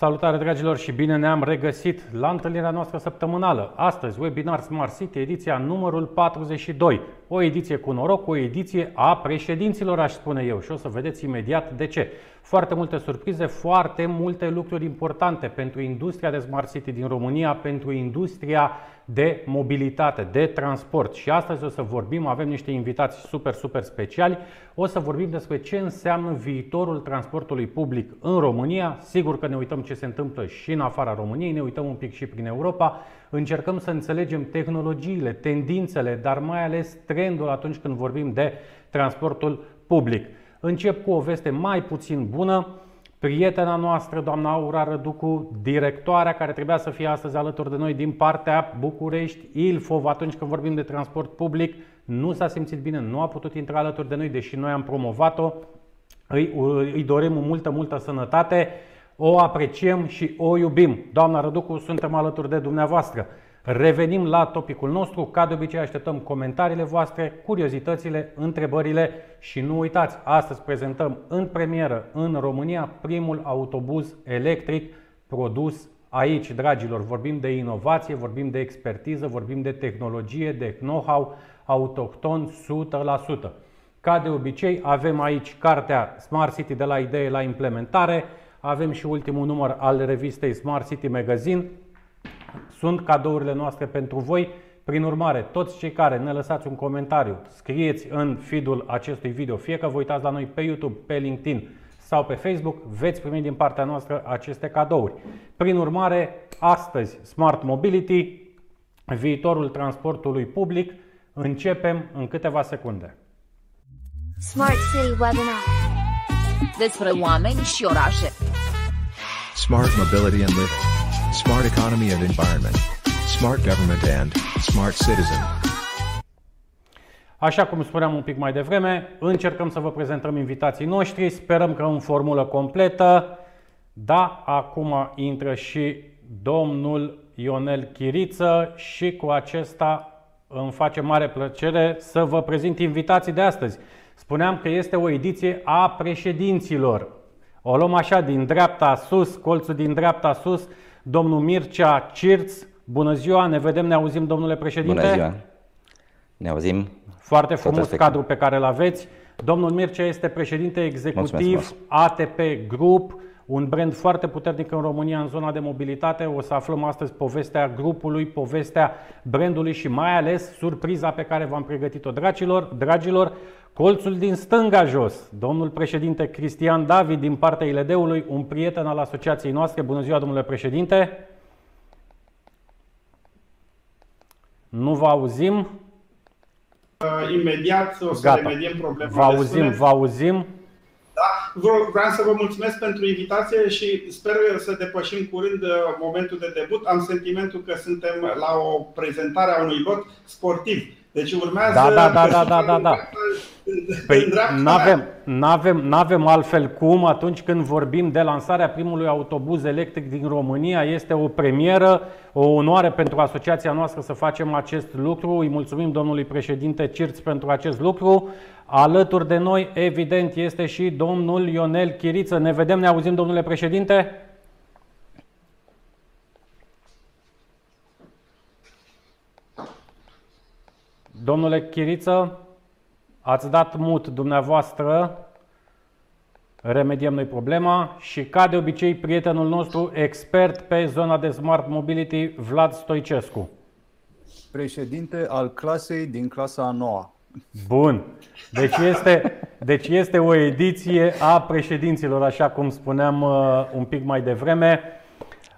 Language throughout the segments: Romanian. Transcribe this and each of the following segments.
Salutare dragilor și bine ne-am regăsit la întâlnirea noastră săptămânală. Astăzi, webinar Smart City, ediția numărul 42. O ediție cu noroc, o ediție a președinților, aș spune eu. Și o să vedeți imediat de ce. Foarte multe surprize, foarte multe lucruri importante pentru industria de Smart City din România, pentru industria de mobilitate, de transport. Și astăzi o să vorbim, avem niște invitați super, super speciali, o să vorbim despre ce înseamnă viitorul transportului public în România. Sigur că ne uităm ce se întâmplă și în afara României, ne uităm un pic și prin Europa, încercăm să înțelegem tehnologiile, tendințele, dar mai ales trendul atunci când vorbim de transportul public. Încep cu o veste mai puțin bună prietena noastră, doamna Aura Răducu, directoarea care trebuia să fie astăzi alături de noi din partea București, Ilfov, atunci când vorbim de transport public, nu s-a simțit bine, nu a putut intra alături de noi, deși noi am promovat-o. Îi, îi dorim multă, multă sănătate, o apreciem și o iubim. Doamna Răducu, suntem alături de dumneavoastră. Revenim la topicul nostru. Ca de obicei așteptăm comentariile voastre, curiozitățile, întrebările și nu uitați, astăzi prezentăm în premieră în România primul autobuz electric produs aici, dragilor. Vorbim de inovație, vorbim de expertiză, vorbim de tehnologie, de know-how autohton 100%. Ca de obicei, avem aici cartea Smart City de la idee la implementare, avem și ultimul număr al revistei Smart City Magazine, sunt cadourile noastre pentru voi. Prin urmare, toți cei care ne lăsați un comentariu, scrieți în feed-ul acestui video, fie că vă uitați la noi pe YouTube, pe LinkedIn sau pe Facebook, veți primi din partea noastră aceste cadouri. Prin urmare, astăzi Smart Mobility, viitorul transportului public, începem în câteva secunde. Smart City Webinar Despre oameni și orașe Smart Mobility and Living Smart Economy and Environment, Smart Government and Smart Citizen. Așa cum spuneam un pic mai devreme, încercăm să vă prezentăm invitații noștri, sperăm că în formulă completă. Da, acum intră și domnul Ionel Chiriță și cu acesta îmi face mare plăcere să vă prezint invitații de astăzi. Spuneam că este o ediție a președinților. O luăm așa din dreapta sus, colțul din dreapta sus, Domnul Mircea Cirț, bună ziua, ne vedem, ne auzim, domnule președinte. Bună ziua, ne auzim. Foarte frumos cadru pe care îl aveți. Domnul Mircea este președinte executiv Mulțumesc, ATP Group, un brand foarte puternic în România în zona de mobilitate. O să aflăm astăzi povestea grupului, povestea brandului și mai ales surpriza pe care v-am pregătit-o, dragilor. Dragilor, colțul din stânga jos, domnul președinte Cristian David din partea ILD-ului, un prieten al asociației noastre. Bună ziua, domnule președinte! Nu vă auzim. Uh, imediat o să Gata. remediem problema. Vă auzim, vă auzim. Da, vreau să vă mulțumesc pentru invitație și sper să depășim curând uh, momentul de debut. Am sentimentul că suntem la o prezentare a unui lot sportiv. Deci urmează. Da, da, da, da, da, da. da. Păi n-avem, n-avem, n-avem altfel cum atunci când vorbim de lansarea primului autobuz electric din România. Este o premieră, o onoare pentru asociația noastră să facem acest lucru. Îi mulțumim domnului președinte Cirț pentru acest lucru. Alături de noi, evident, este și domnul Ionel Chiriță. Ne vedem, ne auzim, domnule președinte? Domnule Chiriță, ați dat mut dumneavoastră, remediem noi problema și ca de obicei prietenul nostru expert pe zona de Smart Mobility, Vlad Stoicescu. Președinte al clasei din clasa a noua. Bun. Deci este, deci este o ediție a președinților, așa cum spuneam uh, un pic mai devreme.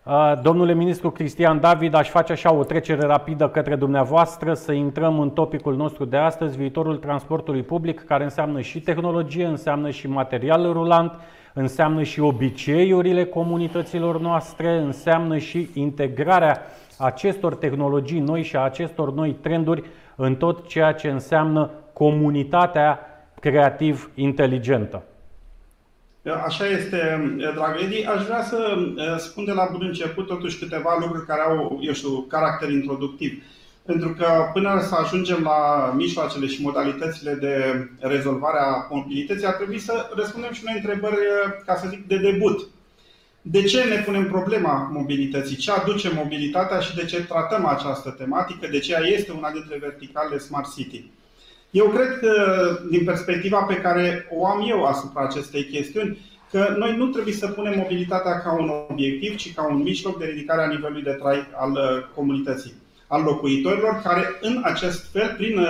Uh, domnule ministru Cristian David, aș face așa o trecere rapidă către dumneavoastră să intrăm în topicul nostru de astăzi, viitorul transportului public, care înseamnă și tehnologie, înseamnă și material rulant, înseamnă și obiceiurile comunităților noastre, înseamnă și integrarea acestor tehnologii noi și a acestor noi trenduri în tot ceea ce înseamnă comunitatea creativ inteligentă. Așa este, dragă Edi. Aș vrea să spun de la bun început totuși câteva lucruri care au, eu știu, caracter introductiv. Pentru că până să ajungem la mijloacele și modalitățile de rezolvare a mobilității, ar trebui să răspundem și noi întrebări, ca să zic, de debut. de ce ne punem problema mobilității? Ce aduce mobilitatea și de ce tratăm această tematică? De ce ea este una dintre verticalele Smart City? Eu cred că, din perspectiva pe care o am eu asupra acestei chestiuni, că noi nu trebuie să punem mobilitatea ca un obiectiv, ci ca un mijloc de ridicare a nivelului de trai al uh, comunității, al locuitorilor, care în acest fel, prin uh,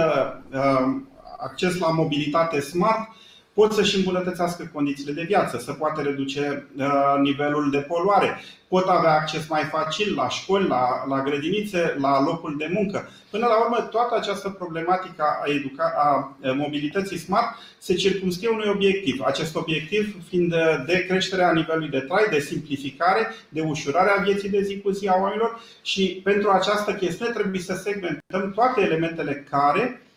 uh, acces la mobilitate smart, pot să-și îmbunătățească condițiile de viață, să poată reduce uh, nivelul de poluare, pot avea acces mai facil la școli, la, la grădinițe, la locul de muncă. Până la urmă, toată această problematică a, educa- a mobilității smart se circumscrie unui obiectiv. Acest obiectiv fiind de creșterea nivelului de trai, de simplificare, de ușurare a vieții de zi cu zi a oamenilor și pentru această chestiune trebuie să segmentăm toate elementele care Uh,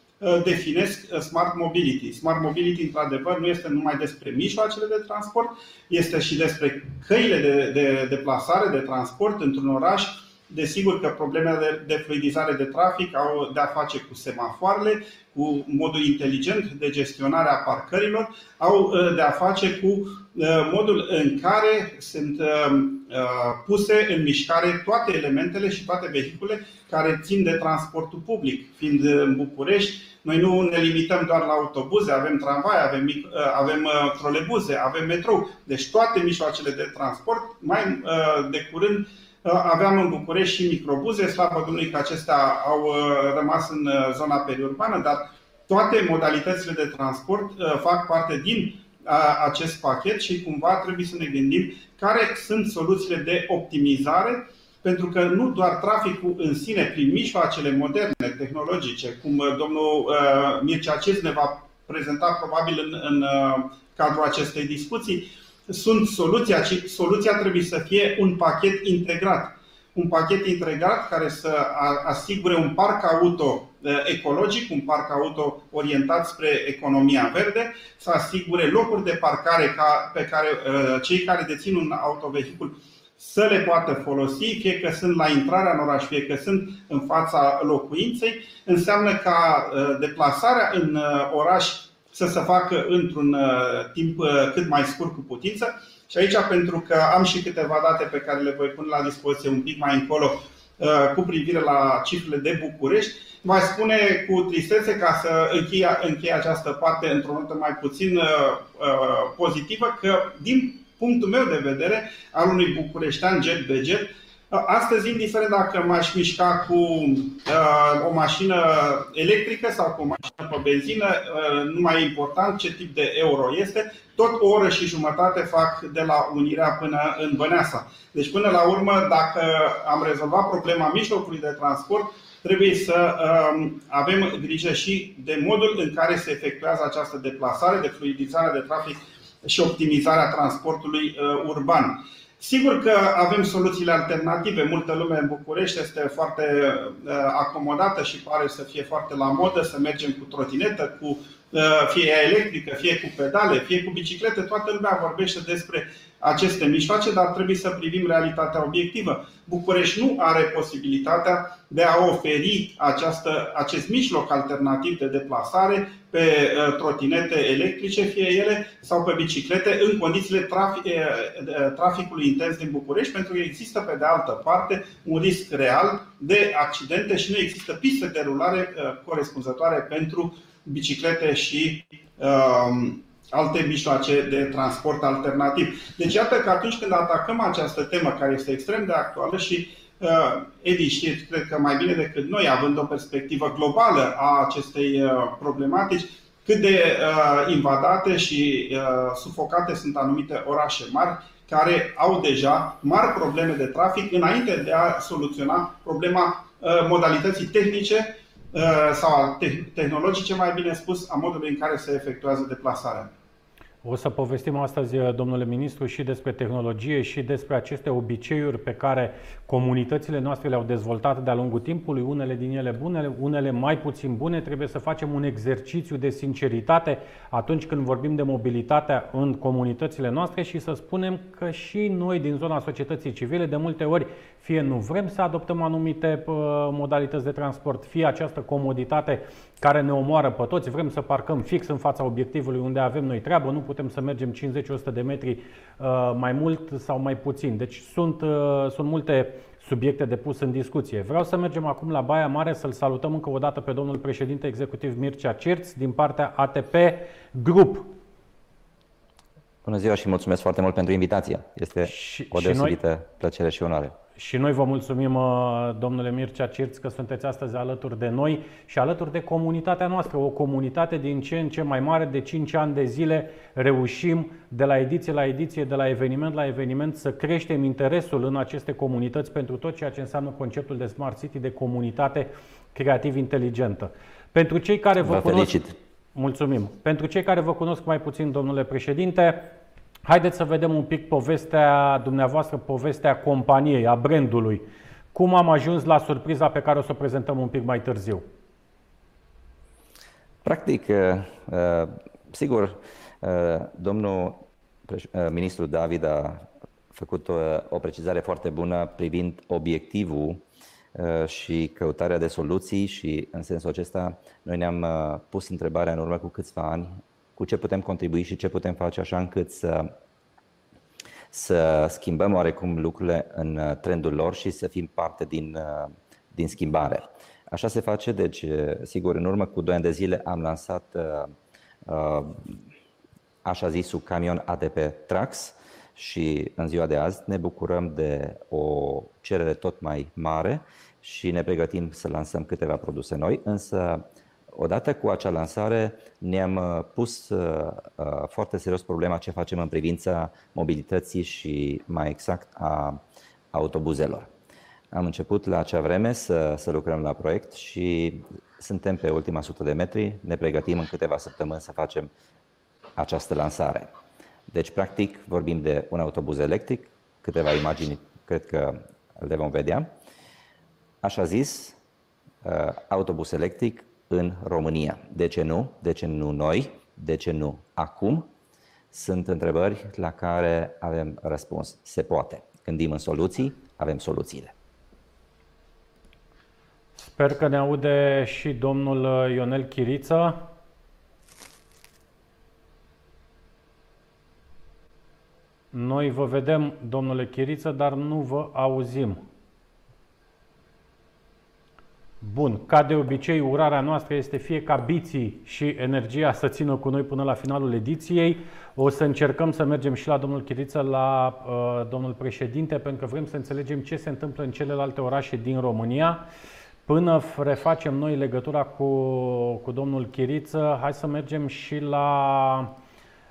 definesc uh, Smart Mobility. Smart Mobility, într-adevăr, nu este numai despre mijloacele de transport, este și despre căile de, de, de plasare, de transport într-un oraș. Desigur că problemele de, de fluidizare de trafic au de a face cu semafoarele, cu modul inteligent de gestionare a parcărilor, au uh, de a face cu modul în care sunt puse în mișcare toate elementele și toate vehicule care țin de transportul public. Fiind în București, noi nu ne limităm doar la autobuze, avem tramvai, avem, ă, avem ă, trolebuze, avem metrou. Deci toate mijloacele de transport. Mai ă, de curând aveam în București și microbuze, slavă Domnului că acestea au rămas în zona periurbană, dar toate modalitățile de transport fac parte din acest pachet și cumva trebuie să ne gândim care sunt soluțiile de optimizare pentru că nu doar traficul în sine, prin mijloacele moderne, tehnologice, cum uh, domnul uh, Mircea Cis ne va prezenta probabil în, în uh, cadrul acestei discuții, sunt soluția, ci soluția trebuie să fie un pachet integrat. Un pachet integrat care să asigure un parc auto ecologic, un parc auto orientat spre economia verde, să asigure locuri de parcare pe care cei care dețin un autovehicul să le poată folosi, fie că sunt la intrarea în oraș, fie că sunt în fața locuinței, înseamnă ca uh, deplasarea în uh, oraș să se facă într-un uh, timp cât mai scurt cu putință. Și aici, pentru că am și câteva date pe care le voi pune la dispoziție un pic mai încolo cu privire la cifrele de București, mai spune cu tristețe ca să închei, închei această parte într-o notă mai puțin pozitivă că din punctul meu de vedere al unui bucureștean jet de jet. Astăzi, indiferent dacă m-aș mișca cu uh, o mașină electrică sau cu o mașină pe benzină, uh, nu mai e important ce tip de euro este, tot o oră și jumătate fac de la Unirea până în Băneasa. Deci, până la urmă, dacă am rezolvat problema mijlocului de transport, trebuie să um, avem grijă și de modul în care se efectuează această deplasare, de fluidizare de trafic și optimizarea transportului uh, urban. Sigur că avem soluțiile alternative. Multă lume în București este foarte uh, acomodată și pare să fie foarte la modă să mergem cu trotinetă, cu uh, fie ea electrică, fie cu pedale, fie cu biciclete. Toată lumea vorbește despre aceste mijloace, dar trebuie să privim realitatea obiectivă. București nu are posibilitatea de a oferi această, acest mijloc alternativ de deplasare pe uh, trotinete electrice, fie ele, sau pe biciclete, în condițiile trafic, uh, uh, traficului intens din București, pentru că există, pe de altă parte, un risc real de accidente și nu există piste de rulare corespunzătoare pentru biciclete și um, alte mijloace de transport alternativ. Deci iată că atunci când atacăm această temă care este extrem de actuală și uh, Edi știe, cred că mai bine decât noi, având o perspectivă globală a acestei uh, problematici, cât de uh, invadate și uh, sufocate sunt anumite orașe mari care au deja mari probleme de trafic înainte de a soluționa problema uh, modalității tehnice uh, sau tehnologice, mai bine spus, a modului în care se efectuează deplasarea. O să povestim astăzi, domnule ministru, și despre tehnologie și despre aceste obiceiuri pe care comunitățile noastre le-au dezvoltat de-a lungul timpului, unele din ele bune, unele mai puțin bune. Trebuie să facem un exercițiu de sinceritate atunci când vorbim de mobilitatea în comunitățile noastre și să spunem că și noi din zona societății civile de multe ori fie nu vrem să adoptăm anumite modalități de transport, fie această comoditate care ne omoară pe toți, vrem să parcăm fix în fața obiectivului unde avem noi treabă, nu putem putem să mergem 50-100 de metri uh, mai mult sau mai puțin. Deci sunt, uh, sunt multe subiecte de pus în discuție. Vreau să mergem acum la Baia Mare, să-l salutăm încă o dată pe domnul președinte executiv Mircea Cirț din partea ATP Group. Bună ziua și mulțumesc foarte mult pentru invitație. Este și, o deosebită și noi, plăcere și onoare. Și noi vă mulțumim, uh, domnule Mircea Cirț, că sunteți astăzi alături de noi și alături de comunitatea noastră. O comunitate din ce în ce mai mare, de 5 ani de zile reușim de la ediție la ediție, de la eveniment la eveniment să creștem interesul în aceste comunități pentru tot ceea ce înseamnă conceptul de Smart City, de comunitate creativ inteligentă. Pentru cei care vă, vă cunosc, felicit. Mulțumim. Pentru cei care vă cunosc mai puțin, domnule președinte, haideți să vedem un pic povestea dumneavoastră, povestea companiei, a brandului. Cum am ajuns la surpriza pe care o să o prezentăm un pic mai târziu? Practic, uh, uh, sigur, uh, domnul ministru David a făcut o precizare foarte bună privind obiectivul Uh, și căutarea de soluții și în sensul acesta noi ne-am uh, pus întrebarea în urmă cu câțiva ani cu ce putem contribui și ce putem face așa încât să, să schimbăm oarecum lucrurile în uh, trendul lor și să fim parte din, din schimbare. Așa se face, deci, sigur, în urmă cu 2 ani de zile am lansat așa zisul camion ATP Trax și în ziua de azi ne bucurăm de o cerere tot mai mare și ne pregătim să lansăm câteva produse noi, însă odată cu acea lansare ne-am uh, pus uh, uh, foarte serios problema ce facem în privința mobilității și mai exact a autobuzelor. Am început la acea vreme să, să lucrăm la proiect și suntem pe ultima sută de metri, ne pregătim în câteva săptămâni să facem această lansare. Deci, practic, vorbim de un autobuz electric, câteva imagini cred că le vom vedea, așa zis, uh, autobuz electric în România. De ce nu? De ce nu noi? De ce nu acum? Sunt întrebări la care avem răspuns. Se poate. Gândim în soluții, avem soluțiile. Sper că ne aude și domnul Ionel Chiriță. Noi vă vedem, domnule Chiriță, dar nu vă auzim. Bun, ca de obicei, urarea noastră este fie ca biții și energia să țină cu noi până la finalul ediției. O să încercăm să mergem și la domnul Chiriță, la uh, domnul președinte, pentru că vrem să înțelegem ce se întâmplă în celelalte orașe din România. Până refacem noi legătura cu, cu domnul Chiriță, hai să mergem și la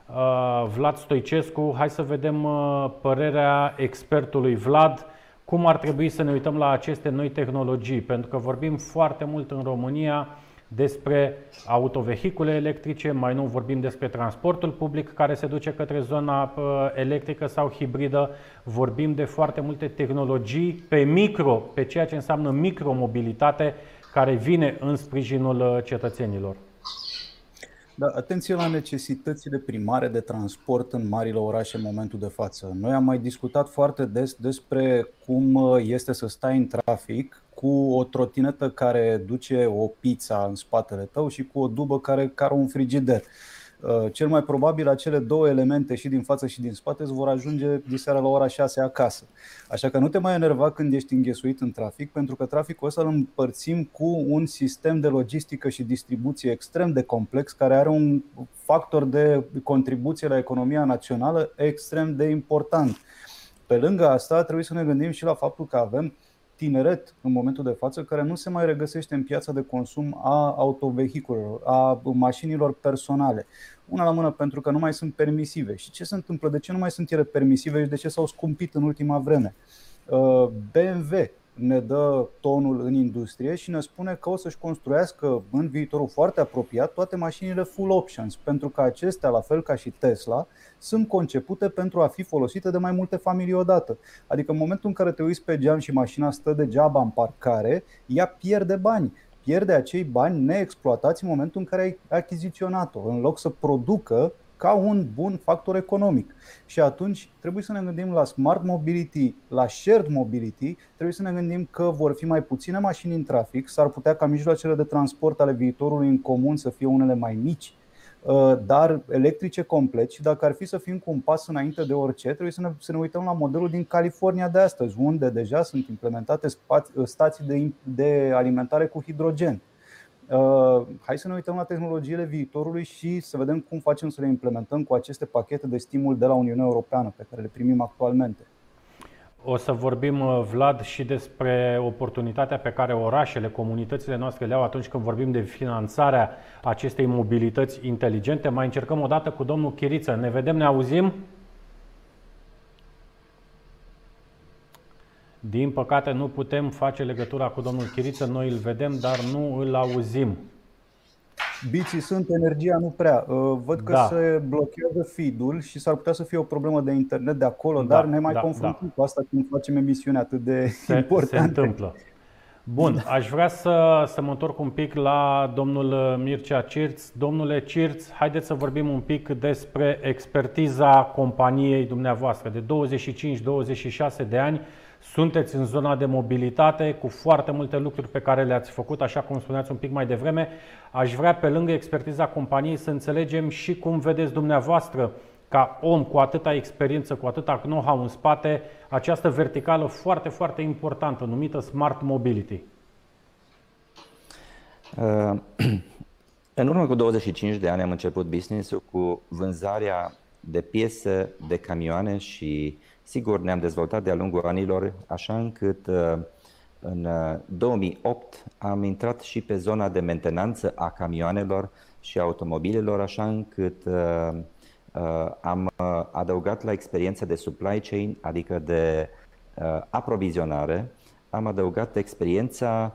uh, Vlad Stoicescu. Hai să vedem uh, părerea expertului Vlad cum ar trebui să ne uităm la aceste noi tehnologii, pentru că vorbim foarte mult în România despre autovehicule electrice, mai nou vorbim despre transportul public care se duce către zona uh, electrică sau hibridă, vorbim de foarte multe tehnologii pe micro, pe ceea ce înseamnă micromobilitate care vine în sprijinul uh, cetățenilor. Da, atenție la necesitățile primare de transport în marile orașe în momentul de față. Noi am mai discutat foarte des despre cum uh, este să stai în trafic cu o trotinetă care duce o pizza în spatele tău și cu o dubă care care un frigider. Uh, cel mai probabil acele două elemente și din față și din spate îți vor ajunge diseară la ora 6 acasă. Așa că nu te mai enerva când ești înghesuit în trafic, pentru că traficul ăsta îl împărțim cu un sistem de logistică și distribuție extrem de complex, care are un factor de contribuție la economia națională extrem de important. Pe lângă asta, trebuie să ne gândim și la faptul că avem tineret în momentul de față care nu se mai regăsește în piața de consum a autovehiculelor, a mașinilor personale. Una la mână pentru că nu mai sunt permisive. Și ce se întâmplă? De ce nu mai sunt ele permisive și de ce s-au scumpit în ultima vreme? Uh, BMW ne dă tonul în industrie și ne spune că o să-și construiască în viitorul foarte apropiat toate mașinile full options, pentru că acestea, la fel ca și Tesla, sunt concepute pentru a fi folosite de mai multe familii odată. Adică în momentul în care te uiți pe geam și mașina stă degeaba în parcare, ea pierde bani pierde acei bani neexploatați în momentul în care ai achiziționat-o, în loc să producă ca un bun factor economic. Și atunci trebuie să ne gândim la smart mobility, la shared mobility, trebuie să ne gândim că vor fi mai puține mașini în trafic, s-ar putea ca mijloacele de transport ale viitorului în comun să fie unele mai mici, dar electrice complet și dacă ar fi să fim cu un pas înainte de orice, trebuie să ne, să ne uităm la modelul din California de astăzi, unde deja sunt implementate stații de, de alimentare cu hidrogen. Hai să ne uităm la tehnologiile viitorului și să vedem cum facem să le implementăm cu aceste pachete de stimul de la Uniunea Europeană pe care le primim actualmente. O să vorbim, uh, Vlad, și despre oportunitatea pe care orașele, comunitățile noastre le au atunci când vorbim de finanțarea acestei mobilități inteligente. Mai încercăm o dată cu domnul Chiriță. Ne vedem, ne auzim? Din păcate nu putem face legătura cu domnul Chiriță, noi îl vedem, dar nu îl auzim. Biții sunt, energia nu prea. Uh, văd că da. se blochează feed-ul și s-ar putea să fie o problemă de internet de acolo, da, dar ne mai da, confruntăm da. cu asta când facem emisiune atât de se, importante. Se întâmplă. Bun, aș vrea să, să mă întorc un pic la domnul Mircea Cirț. Domnule Cirț, haideți să vorbim un pic despre expertiza companiei dumneavoastră. De 25-26 de ani sunteți în zona de mobilitate cu foarte multe lucruri pe care le-ați făcut, așa cum spuneați un pic mai devreme. Aș vrea, pe lângă expertiza companiei, să înțelegem și cum vedeți dumneavoastră, ca om cu atâta experiență, cu atâta know-how în spate, această verticală foarte, foarte importantă, numită Smart Mobility. Uh, în urmă cu 25 de ani am început business-ul cu vânzarea de piese de camioane și Sigur, ne-am dezvoltat de-a lungul anilor, așa încât uh, în 2008 uh, am intrat și pe zona de mentenanță a camioanelor și automobilelor, așa încât uh, am adăugat la experiența de supply chain, adică de aprovizionare, am adăugat experiența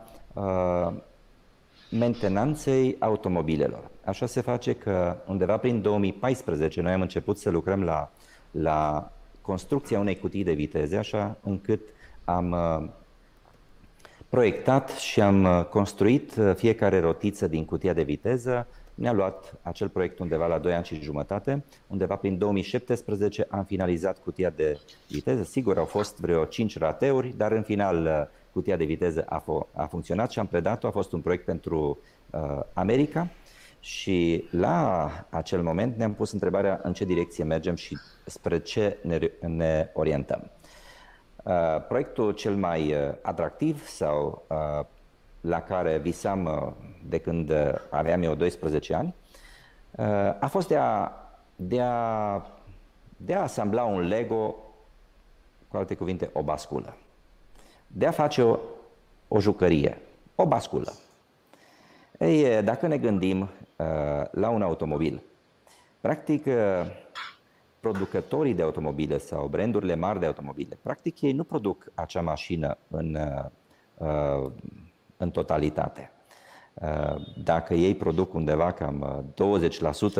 mentenanței automobilelor. Așa se face că undeva prin 2014 noi am început să lucrăm la, la construcția unei cutii de viteze, așa încât am uh, proiectat și am uh, construit uh, fiecare rotiță din cutia de viteză. Ne-a luat acel proiect undeva la 2 ani și jumătate. Undeva prin 2017 am finalizat cutia de viteză. Sigur, au fost vreo 5 rateuri, dar în final cutia de viteză a, f- a funcționat și am predat-o. A fost un proiect pentru uh, America și la acel moment ne-am pus întrebarea în ce direcție mergem și spre ce ne, ne orientăm. Uh, proiectul cel mai uh, atractiv sau uh, la care visam de când aveam eu 12 ani a fost de a, de a, de a asambla un Lego, cu alte cuvinte, o basculă. De a face o, o jucărie, o basculă. Ei, dacă ne gândim uh, la un automobil, practic uh, producătorii de automobile sau brandurile mari de automobile, practic ei nu produc acea mașină în, uh, în totalitate. Dacă ei produc undeva cam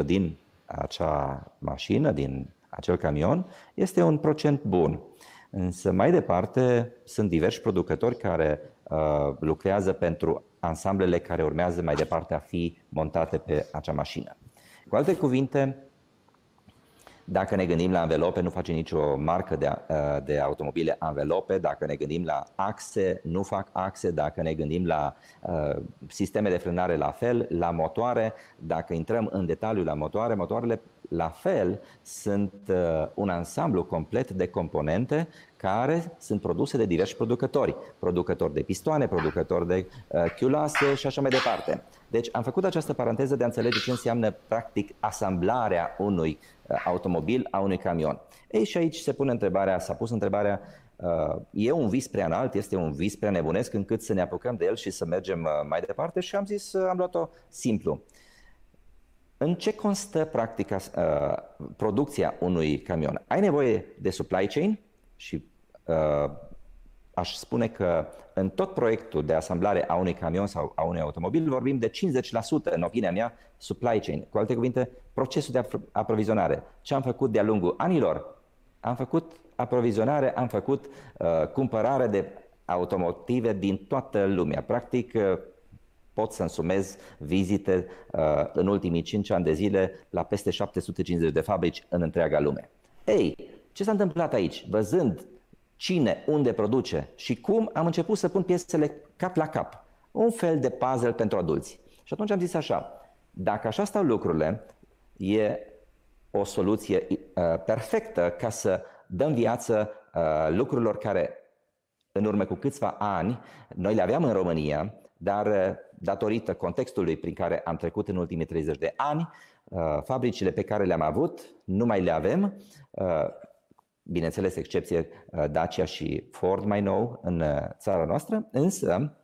20% din acea mașină, din acel camion, este un procent bun. Însă mai departe sunt diversi producători care uh, lucrează pentru ansamblele care urmează mai departe a fi montate pe acea mașină. Cu alte cuvinte, dacă ne gândim la învelope, nu face nicio marcă de, uh, de automobile învelope. Dacă ne gândim la axe, nu fac axe. Dacă ne gândim la uh, sisteme de frânare, la fel. La motoare, dacă intrăm în detaliu la motoare, motoarele la fel sunt uh, un ansamblu complet de componente care sunt produse de diversi producători. Producători de pistoane, producători de uh, chiulase și așa mai departe. Deci am făcut această paranteză de a înțelege ce înseamnă practic asamblarea unui uh, automobil, a unui camion. Ei, și aici se pune întrebarea, s-a pus întrebarea, uh, e un vis prea înalt, este un vis prea nebunesc încât să ne apucăm de el și să mergem uh, mai departe și am zis, uh, am luat-o simplu. În ce constă practica, uh, producția unui camion? Ai nevoie de supply chain și uh, aș spune că în tot proiectul de asamblare a unui camion sau a unui automobil vorbim de 50%, în opinia mea, supply chain. Cu alte cuvinte, procesul de aprovizionare. Ce am făcut de-a lungul anilor? Am făcut aprovizionare, am făcut uh, cumpărare de automotive din toată lumea. Practic, uh, pot să însumez vizite uh, în ultimii 5 ani de zile la peste 750 de fabrici în întreaga lume. Ei, ce s-a întâmplat aici? Văzând cine, unde produce și cum, am început să pun piesele cap la cap. Un fel de puzzle pentru adulți. Și atunci am zis așa, dacă așa stau lucrurile, e o soluție perfectă ca să dăm viață lucrurilor care în urmă cu câțiva ani noi le aveam în România, dar datorită contextului prin care am trecut în ultimii 30 de ani, fabricile pe care le-am avut nu mai le avem. Bineînțeles excepție uh, Dacia și Ford mai nou în uh, țara noastră, însă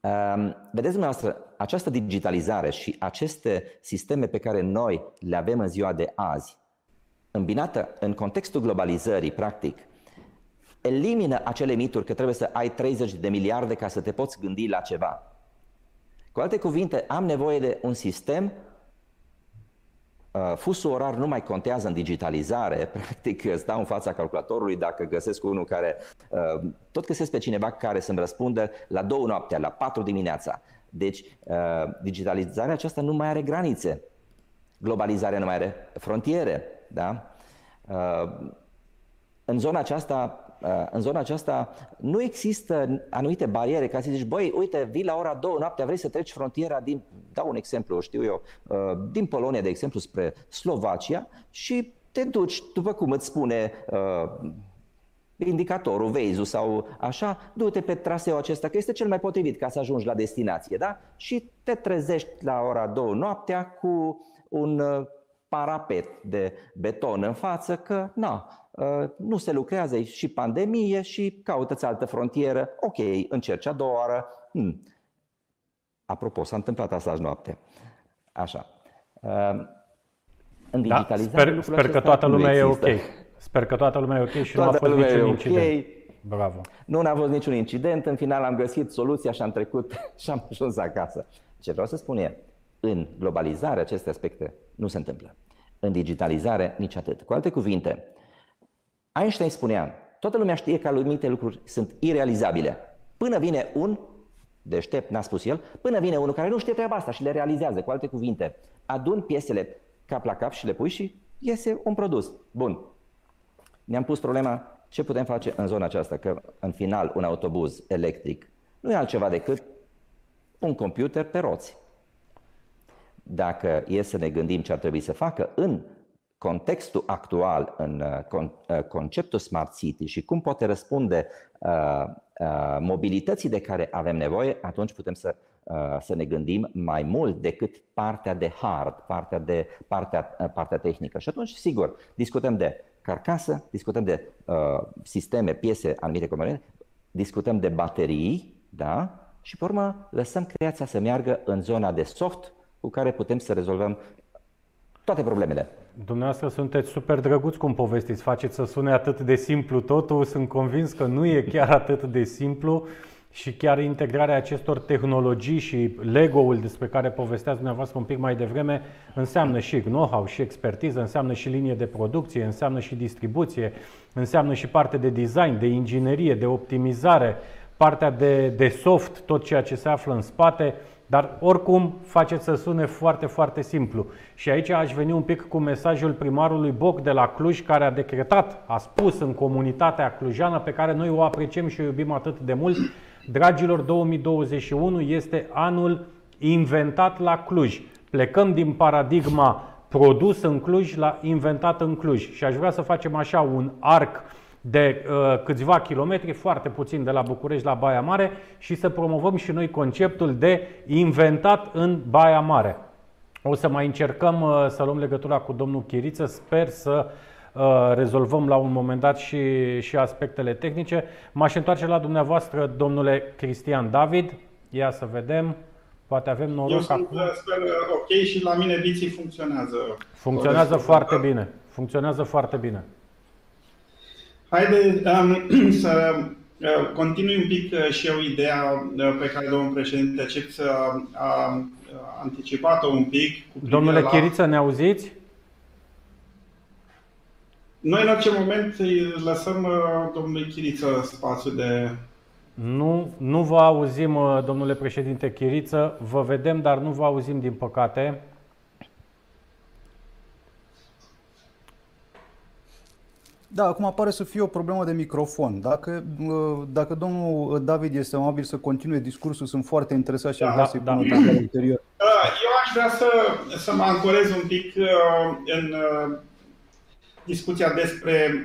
um, Vedeți dumneavoastră, această digitalizare și aceste sisteme pe care noi le avem în ziua de azi, îmbinată în contextul globalizării, practic, elimină acele mituri că trebuie să ai 30 de miliarde ca să te poți gândi la ceva. Cu alte cuvinte, am nevoie de un sistem Uh, fusul orar nu mai contează în digitalizare, practic stau în fața calculatorului dacă găsesc unul care, uh, tot găsesc pe cineva care să-mi răspundă la două noaptea, la patru dimineața. Deci uh, digitalizarea aceasta nu mai are granițe, globalizarea nu mai are frontiere. Da? În zona aceasta Uh, în zona aceasta nu există anumite bariere ca să zici, băi, uite, vii la ora 2 noaptea, vrei să treci frontiera din, dau un exemplu, știu eu, uh, din Polonia, de exemplu, spre Slovacia și te duci, după cum îți spune uh, indicatorul, veizu sau așa, du-te pe traseul acesta, că este cel mai potrivit ca să ajungi la destinație, da? Și te trezești la ora 2 noaptea cu un parapet de beton în față că, na, Uh, nu se lucrează, e și pandemie și caută-ți altă frontieră, ok, încerci a doua oară. Hmm. Apropo, s-a întâmplat asta azi noapte. Așa. Uh, în da, digitalizare da, sper, sper că toată lumea e ok. Sper că toată lumea e ok și toată nu a fost niciun incident. Okay. Bravo. Nu a fost niciun incident, în final am găsit soluția și am trecut și am ajuns acasă. Ce vreau să spun e, în globalizare aceste aspecte nu se întâmplă. În digitalizare nici atât. Cu alte cuvinte, Einstein spunea, toată lumea știe că anumite lucruri sunt irealizabile. Până vine un, deștept, n-a spus el, până vine unul care nu știe treaba asta și le realizează. Cu alte cuvinte, adun piesele cap la cap și le pui și iese un produs. Bun. Ne-am pus problema ce putem face în zona aceasta, că în final un autobuz electric nu e altceva decât un computer pe roți. Dacă e să ne gândim ce ar trebui să facă în contextul actual în uh, uh, conceptul Smart City și cum poate răspunde uh, mobilității de care avem nevoie, atunci putem să, să ne gândim mai mult decât partea de hard, partea, de, partea, partea tehnică. Și atunci, sigur, discutăm de carcasă, discutăm de uh, sisteme, piese, anumite componente, discutăm de baterii, da? Și pe urmă lăsăm creația să meargă în zona de soft cu care putem să rezolvăm toate problemele. Dumneavoastră sunteți super drăguți cum povestiți, faceți să sune atât de simplu totul, sunt convins că nu e chiar atât de simplu și chiar integrarea acestor tehnologii și Lego-ul despre care povesteați dumneavoastră un pic mai devreme înseamnă și know-how și expertiză, înseamnă și linie de producție, înseamnă și distribuție, înseamnă și parte de design, de inginerie, de optimizare, partea de, de soft, tot ceea ce se află în spate. Dar oricum faceți să sune foarte, foarte simplu. Și aici aș veni un pic cu mesajul primarului Boc de la Cluj, care a decretat, a spus în comunitatea clujană, pe care noi o apreciem și o iubim atât de mult, dragilor, 2021 este anul inventat la Cluj. Plecăm din paradigma produs în Cluj la inventat în Cluj. Și aș vrea să facem așa un arc de uh, câțiva kilometri, foarte puțin de la București la Baia Mare și să promovăm și noi conceptul de inventat în Baia Mare. O să mai încercăm uh, să luăm legătura cu domnul Chiriță, sper să uh, rezolvăm la un moment dat și, și aspectele tehnice. M-aș întoarce la dumneavoastră, domnule Cristian David. Ia să vedem. Poate avem noroc Eu sunt, acum. sper, ok și la mine biții funcționează. Funcționează foarte bine. Funcționează foarte bine. Haide um, să uh, continui un pic uh, și eu ideea uh, pe care domnul președinte Cipț a, a anticipat-o un pic. Cu Domnule la... Chiriță, ne auziți? Noi în orice moment îi lăsăm domnului Chiriță spațiu de... Nu, nu vă auzim, domnule președinte Chiriță, vă vedem, dar nu vă auzim din păcate. Da, acum apare să fie o problemă de microfon. Dacă, dacă domnul David este amabil să continue discursul, sunt foarte interesat și da, aș vrea să-i da, pun da. ulterior. Eu aș aș vrea să, să mă ancorez un pic în discuția despre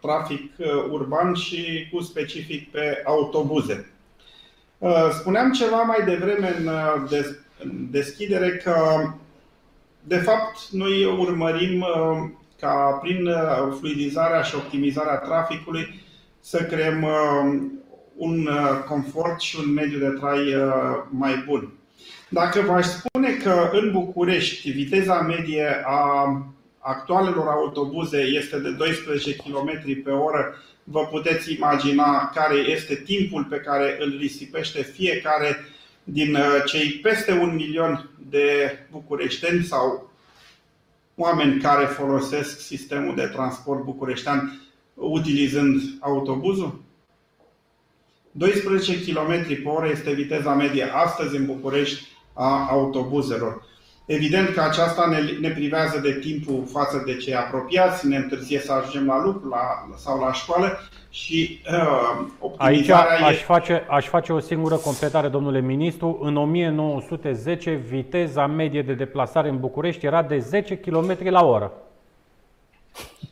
trafic urban și cu specific pe autobuze. Spuneam ceva mai devreme în deschidere că, de fapt, noi urmărim ca prin fluidizarea și optimizarea traficului să creăm un confort și un mediu de trai mai bun. Dacă v-aș spune că în București viteza medie a actualelor autobuze este de 12 km pe oră, vă puteți imagina care este timpul pe care îl risipește fiecare din uh, cei peste un milion de bucureșteni sau oameni care folosesc sistemul de transport bucureștean utilizând autobuzul? 12 km pe oră este viteza medie astăzi în București a autobuzelor. Evident că aceasta ne, ne privează de timpul față de cei apropiați, ne întârzie să ajungem la lucru la, sau la școală și uh, optimizarea Aici aș face, aș face o singură completare, domnule ministru. În 1910, viteza medie de deplasare în București era de 10 km la oră.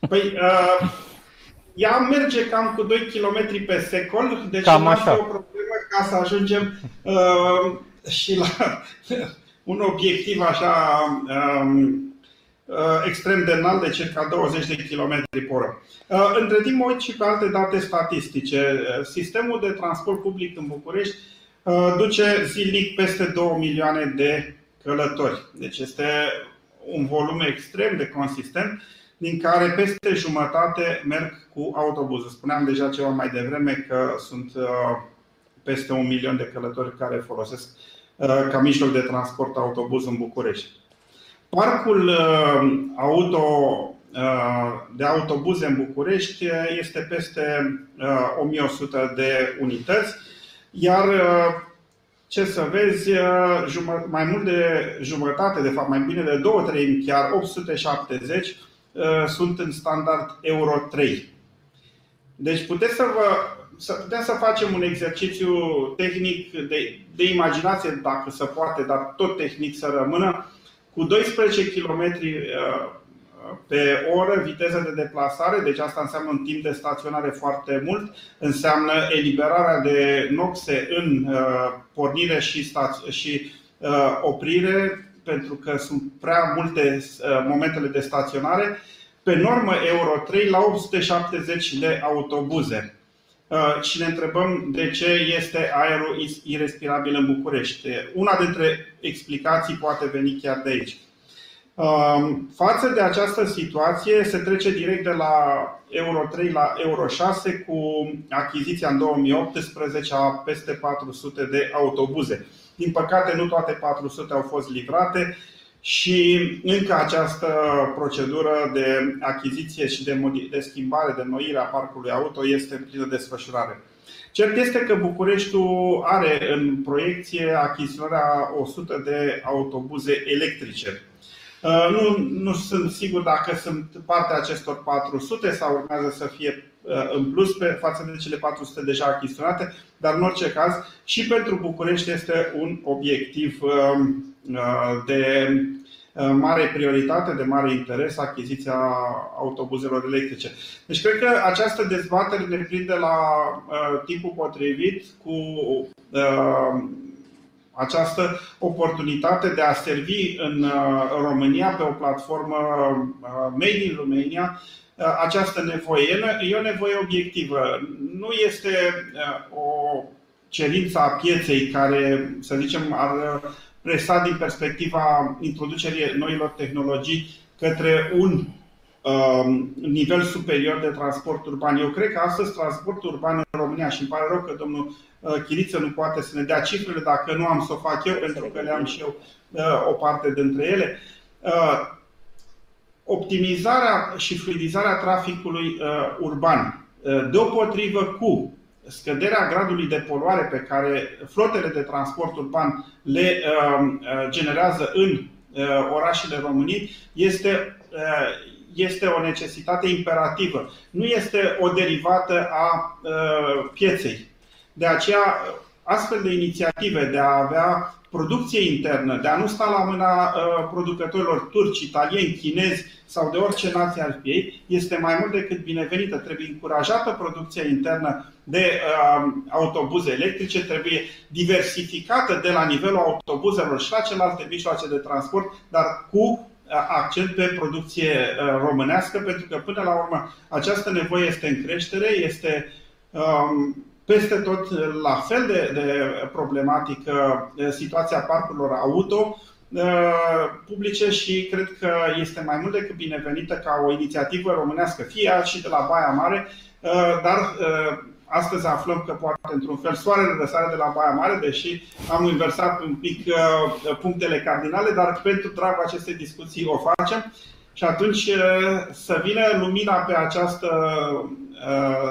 Păi, uh, ea merge cam cu 2 km pe secol, deci cam nu așa. o problemă ca să ajungem uh, și la un obiectiv așa um, uh, extrem de înalt, de circa 20 de km pe oră. Uh, între timp mă uit și pe alte date statistice. Uh, sistemul de transport public în București duce zilnic peste 2 milioane de călători. Deci este un volum extrem de consistent, din care peste jumătate merg cu autobuzul. Spuneam deja ceva mai devreme că sunt peste un milion de călători care folosesc Uh, ca mijloc de transport autobuz în București. Parcul uh, auto uh, de autobuze în București este peste 1100 de unități, iar ce să vezi, mai mult de jumătate, de fapt mai bine de două treimi, chiar 870 sunt în standard Euro 3. Deci puteți să vă să putem să facem un exercițiu tehnic de, de imaginație, dacă se poate, dar tot tehnic să rămână, cu 12 km uh, pe oră viteză de deplasare, deci asta înseamnă un timp de staționare foarte mult, înseamnă eliberarea de noxe în uh, pornire și, staț- și uh, oprire, pentru că sunt prea multe momentele de staționare, pe normă Euro 3 la 870 de autobuze. Uh, și ne întrebăm de ce este aerul irrespirabil în București. Una dintre explicații poate veni chiar de aici. Um, față de această situație, se trece direct de la Euro 3 la Euro 6 cu achiziția în 2018 a peste 400 de autobuze. Din păcate, nu toate 400 au fost livrate și încă această procedură de achiziție și de, de schimbare, de noire a parcului auto este în plină desfășurare. Cert este că Bucureștiul are în proiecție achiziționarea 100 de autobuze electrice. Uh, nu, nu sunt sigur dacă sunt partea acestor 400 sau urmează să fie uh, în plus pe față de cele 400 deja achiziționate, dar în orice caz și pentru București este un obiectiv um, Uh, de uh, mare prioritate, de mare interes achiziția autobuzelor electrice. Deci cred că această dezbatere ne prinde la uh, timpul potrivit cu această oportunitate de a servi în România pe o platformă made in Romania această nevoie. E o nevoie obiectivă. Nu este o cerință a pieței care, să zicem, ar presat din perspectiva introducerii noilor tehnologii către un um, nivel superior de transport urban. Eu cred că astăzi transportul urban în România, și îmi pare rău că domnul uh, Chiriță nu poate să ne dea cifrele, dacă nu am să o fac eu, pentru că le am și eu uh, o parte dintre ele, uh, optimizarea și fluidizarea traficului urban, deopotrivă cu scăderea gradului de poluare pe care flotele de transport urban le uh, uh, generează în uh, orașele României este, este o necesitate imperativă. Nu este o derivată a pieței. De aceea, astfel de inițiative de a avea producție internă, de a nu sta la mâna uh, producătorilor turci, italieni, chinezi sau de orice nație ar fi ei, este mai mult decât binevenită. Trebuie încurajată producția internă de uh, autobuze electrice, trebuie diversificată de la nivelul autobuzelor și la celelalte mijloace de transport, dar cu uh, accent pe producție uh, românească, pentru că până la urmă această nevoie este în creștere, este um, peste tot la fel de, de problematică situația parcurilor auto publice și cred că este mai mult decât binevenită ca o inițiativă românească, fie și de la Baia Mare, dar astăzi aflăm că poate într-un fel soarele răsare de la Baia Mare, deși am inversat un pic punctele cardinale, dar pentru dragul acestei discuții o facem. Și atunci să vină lumina pe această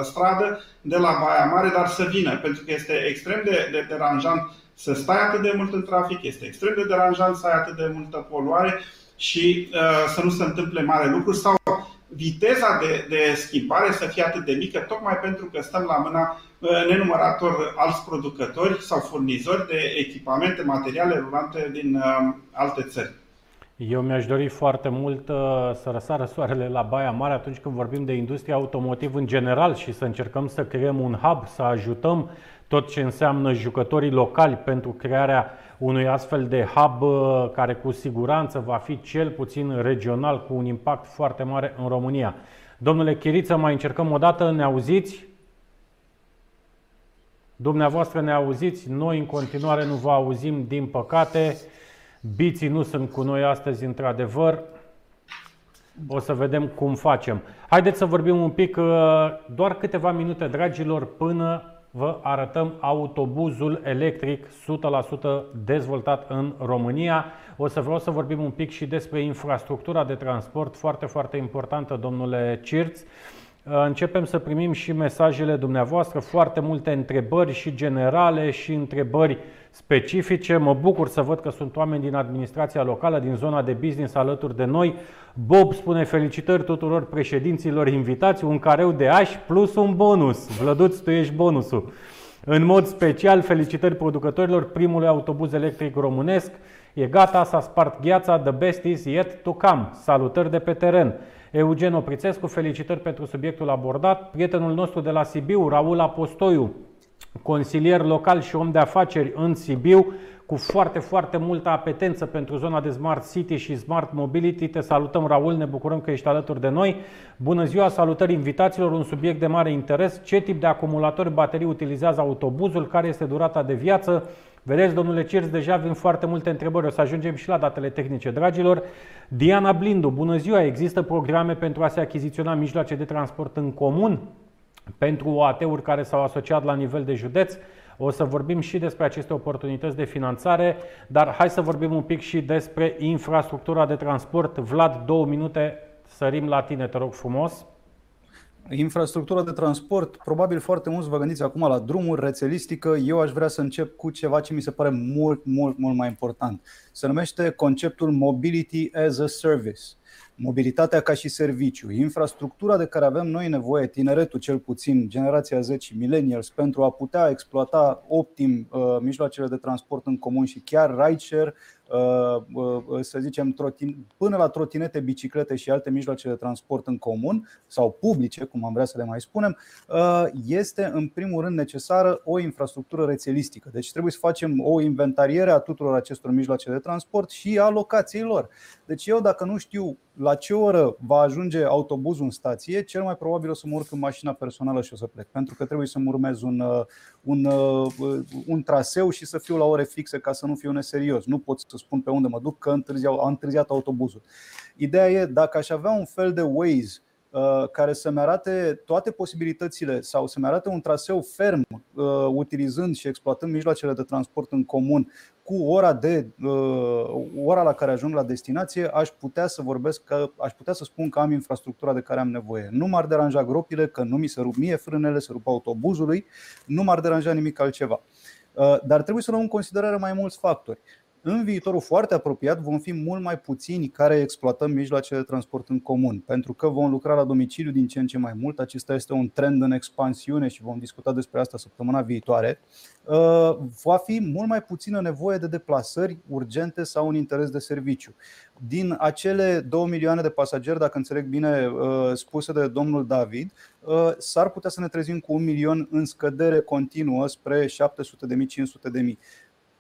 stradă de la Baia Mare, dar să vină, pentru că este extrem de, de deranjant să stai atât de mult în trafic, este extrem de deranjant să ai atât de multă poluare și uh, să nu se întâmple mare lucruri sau viteza de, de schimbare să fie atât de mică, tocmai pentru că stăm la mâna uh, nenumărator alți producători sau furnizori de echipamente, materiale rulante din uh, alte țări. Eu mi-aș dori foarte mult uh, să răsară soarele la Baia Mare atunci când vorbim de industria automotiv în general și să încercăm să creăm un hub, să ajutăm tot ce înseamnă jucătorii locali pentru crearea unui astfel de hub uh, care cu siguranță va fi cel puțin regional cu un impact foarte mare în România. Domnule Chiriță, mai încercăm o dată, ne auziți? Dumneavoastră ne auziți, noi în continuare nu vă auzim, din păcate. Biții nu sunt cu noi astăzi, într-adevăr. O să vedem cum facem. Haideți să vorbim un pic, uh, doar câteva minute, dragilor, până vă arătăm autobuzul electric 100% dezvoltat în România. O să vreau să vorbim un pic și despre infrastructura de transport, foarte, foarte importantă, domnule Cirț. Uh, începem să primim și mesajele dumneavoastră, foarte multe întrebări și generale și întrebări specifice. Mă bucur să văd că sunt oameni din administrația locală, din zona de business alături de noi. Bob spune felicitări tuturor președinților invitați, un careu de ași plus un bonus. Vlăduț, tu ești bonusul. În mod special, felicitări producătorilor primului autobuz electric românesc. E gata, s-a spart gheața, the best is yet to come. Salutări de pe teren. Eugen Oprițescu, felicitări pentru subiectul abordat. Prietenul nostru de la Sibiu, Raul Apostoiu, consilier local și om de afaceri în Sibiu, cu foarte, foarte multă apetență pentru zona de Smart City și Smart Mobility. Te salutăm, Raul, ne bucurăm că ești alături de noi. Bună ziua, salutări invitaților, un subiect de mare interes. Ce tip de acumulatori baterii utilizează autobuzul? Care este durata de viață? Vedeți, domnule Cirț, deja vin foarte multe întrebări. O să ajungem și la datele tehnice, dragilor. Diana Blindu, bună ziua! Există programe pentru a se achiziționa mijloace de transport în comun pentru OAT-uri care s-au asociat la nivel de județ? O să vorbim și despre aceste oportunități de finanțare, dar hai să vorbim un pic și despre infrastructura de transport. Vlad, două minute, sărim la tine, te rog frumos. Infrastructura de transport, probabil foarte mulți vă gândiți acum la drumuri, rețelistică. Eu aș vrea să încep cu ceva ce mi se pare mult, mult, mult mai important. Se numește conceptul Mobility as a Service mobilitatea ca și serviciu, infrastructura de care avem noi nevoie, tineretul cel puțin, generația Z și millennials, pentru a putea exploata optim uh, mijloacele de transport în comun și chiar rideshare, Uh, uh, să zicem, până la trotinete, biciclete și alte mijloace de transport în comun sau publice, cum am vrea să le mai spunem, uh, este în primul rând necesară o infrastructură rețelistică. Deci trebuie să facem o inventariere a tuturor acestor mijloace de transport și a locației lor. Deci eu dacă nu știu la ce oră va ajunge autobuzul în stație, cel mai probabil o să mă urc în mașina personală și o să plec, pentru că trebuie să-mi urmez un, un, un traseu și să fiu la ore fixe ca să nu fiu neserios. Nu pot să spun pe unde mă duc că a întârziat autobuzul. Ideea e, dacă aș avea un fel de Waze uh, care să-mi arate toate posibilitățile sau să-mi arate un traseu ferm uh, utilizând și exploatând mijloacele de transport în comun cu ora, de, uh, ora la care ajung la destinație, aș putea să vorbesc, că, aș putea să spun că am infrastructura de care am nevoie. Nu m-ar deranja gropile, că nu mi se rup mie frânele, se rup autobuzului, nu m-ar deranja nimic altceva. Dar trebuie să luăm în considerare mai mulți factori în viitorul foarte apropiat vom fi mult mai puțini care exploatăm mijloace de transport în comun, pentru că vom lucra la domiciliu din ce în ce mai mult. Acesta este un trend în expansiune și vom discuta despre asta săptămâna viitoare. Uh, va fi mult mai puțină nevoie de deplasări urgente sau un interes de serviciu. Din acele 2 milioane de pasageri, dacă înțeleg bine uh, spuse de domnul David, uh, s-ar putea să ne trezim cu un milion în scădere continuă spre 700 de mii, 500 de mii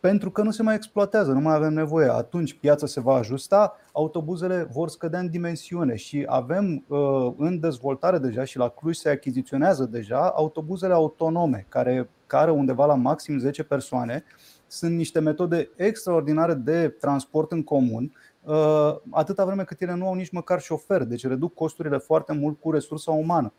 pentru că nu se mai exploatează, nu mai avem nevoie. Atunci piața se va ajusta, autobuzele vor scădea în dimensiune și avem uh, în dezvoltare deja și la Cluj se achiziționează deja autobuzele autonome care care undeva la maxim 10 persoane. Sunt niște metode extraordinare de transport în comun, uh, atâta vreme cât ele nu au nici măcar șofer, deci reduc costurile foarte mult cu resursa umană.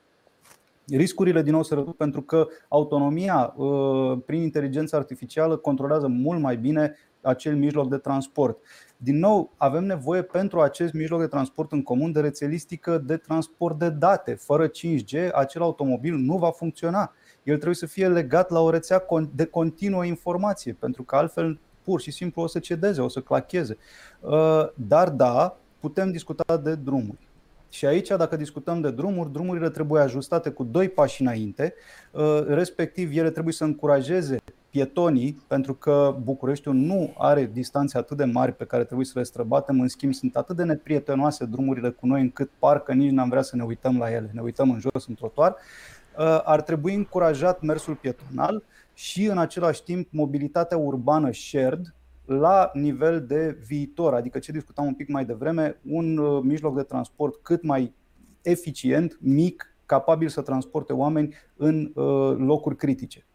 Riscurile din nou se reduc pentru că autonomia uh, prin inteligență artificială controlează mult mai bine acel mijloc de transport. Din nou, avem nevoie pentru acest mijloc de transport în comun de rețelistică de transport de date. Fără 5G, acel automobil nu va funcționa. El trebuie să fie legat la o rețea de continuă informație, pentru că altfel pur și simplu o să cedeze, o să clacheze. Uh, dar da, putem discuta de drumuri. Și aici, dacă discutăm de drumuri, drumurile trebuie ajustate cu doi pași înainte, uh, respectiv ele trebuie să încurajeze pietonii, pentru că Bucureștiul nu are distanțe atât de mari pe care trebuie să le străbatem, în schimb sunt atât de neprietenoase drumurile cu noi încât parcă nici n-am vrea să ne uităm la ele, ne uităm în jos în trotuar, uh, ar trebui încurajat mersul pietonal și în același timp mobilitatea urbană shared, la nivel de viitor, adică ce discutam un pic mai devreme, un uh, mijloc de transport cât mai eficient, mic, capabil să transporte oameni în uh, locuri critice.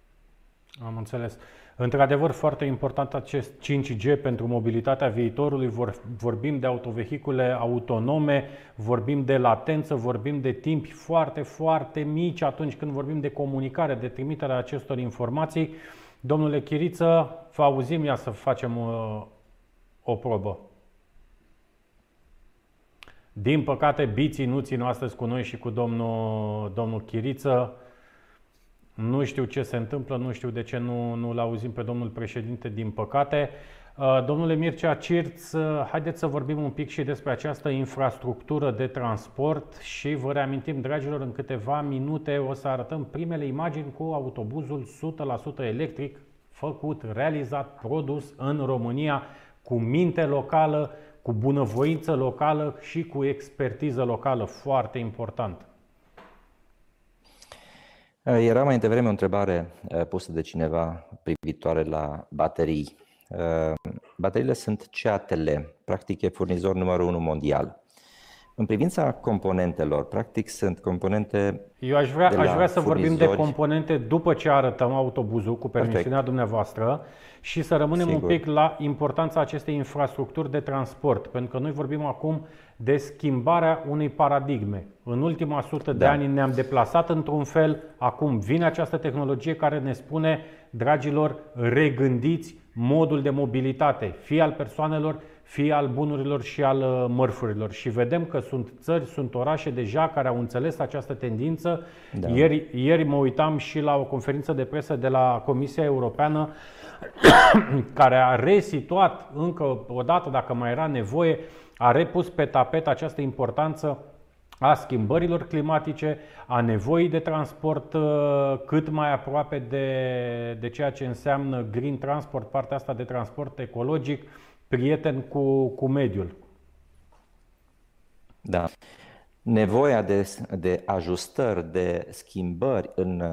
Am înțeles. Într-adevăr, foarte important acest 5G pentru mobilitatea viitorului. Vorbim de autovehicule autonome, vorbim de latență, vorbim de timpi foarte, foarte mici atunci când vorbim de comunicare, de trimiterea acestor informații. Domnule Chiriță, vă auzim, ia să facem uh, o probă. Din păcate, biții nu țin astăzi cu noi și cu domnul, domnul Chiriță. Nu știu ce se întâmplă, nu știu de ce nu, nu-l auzim pe domnul președinte, din păcate. Uh, domnule Mircea Cirț, uh, haideți să vorbim un pic și despre această infrastructură de transport și vă reamintim, dragilor, în câteva minute o să arătăm primele imagini cu autobuzul 100% electric făcut, realizat, produs în România cu minte locală, cu bunăvoință locală și cu expertiză locală, foarte important. Era mai devreme o întrebare uh, pusă de cineva privitoare la baterii. Uh, bateriile sunt CATL, practic e furnizor numărul 1 mondial. În privința componentelor, practic sunt componente. Eu aș vrea, aș vrea să vorbim de componente după ce arătăm autobuzul cu permisiunea Perfect. dumneavoastră și să rămânem Sigur. un pic la importanța acestei infrastructuri de transport, pentru că noi vorbim acum de schimbarea unei paradigme. În ultima sută da. de ani ne-am deplasat într-un fel, acum vine această tehnologie care ne spune, dragilor, regândiți modul de mobilitate, fie al persoanelor, fie al bunurilor și al uh, mărfurilor. Și vedem că sunt țări, sunt orașe deja care au înțeles această tendință. Da. Ieri, ieri mă uitam și la o conferință de presă de la Comisia Europeană care a resituat încă o dată, dacă mai era nevoie, a repus pe tapet această importanță a schimbărilor climatice, a nevoii de transport uh, cât mai aproape de, de ceea ce înseamnă green transport, partea asta de transport ecologic, prieten cu, cu mediul. Da. Nevoia de, de ajustări, de schimbări în,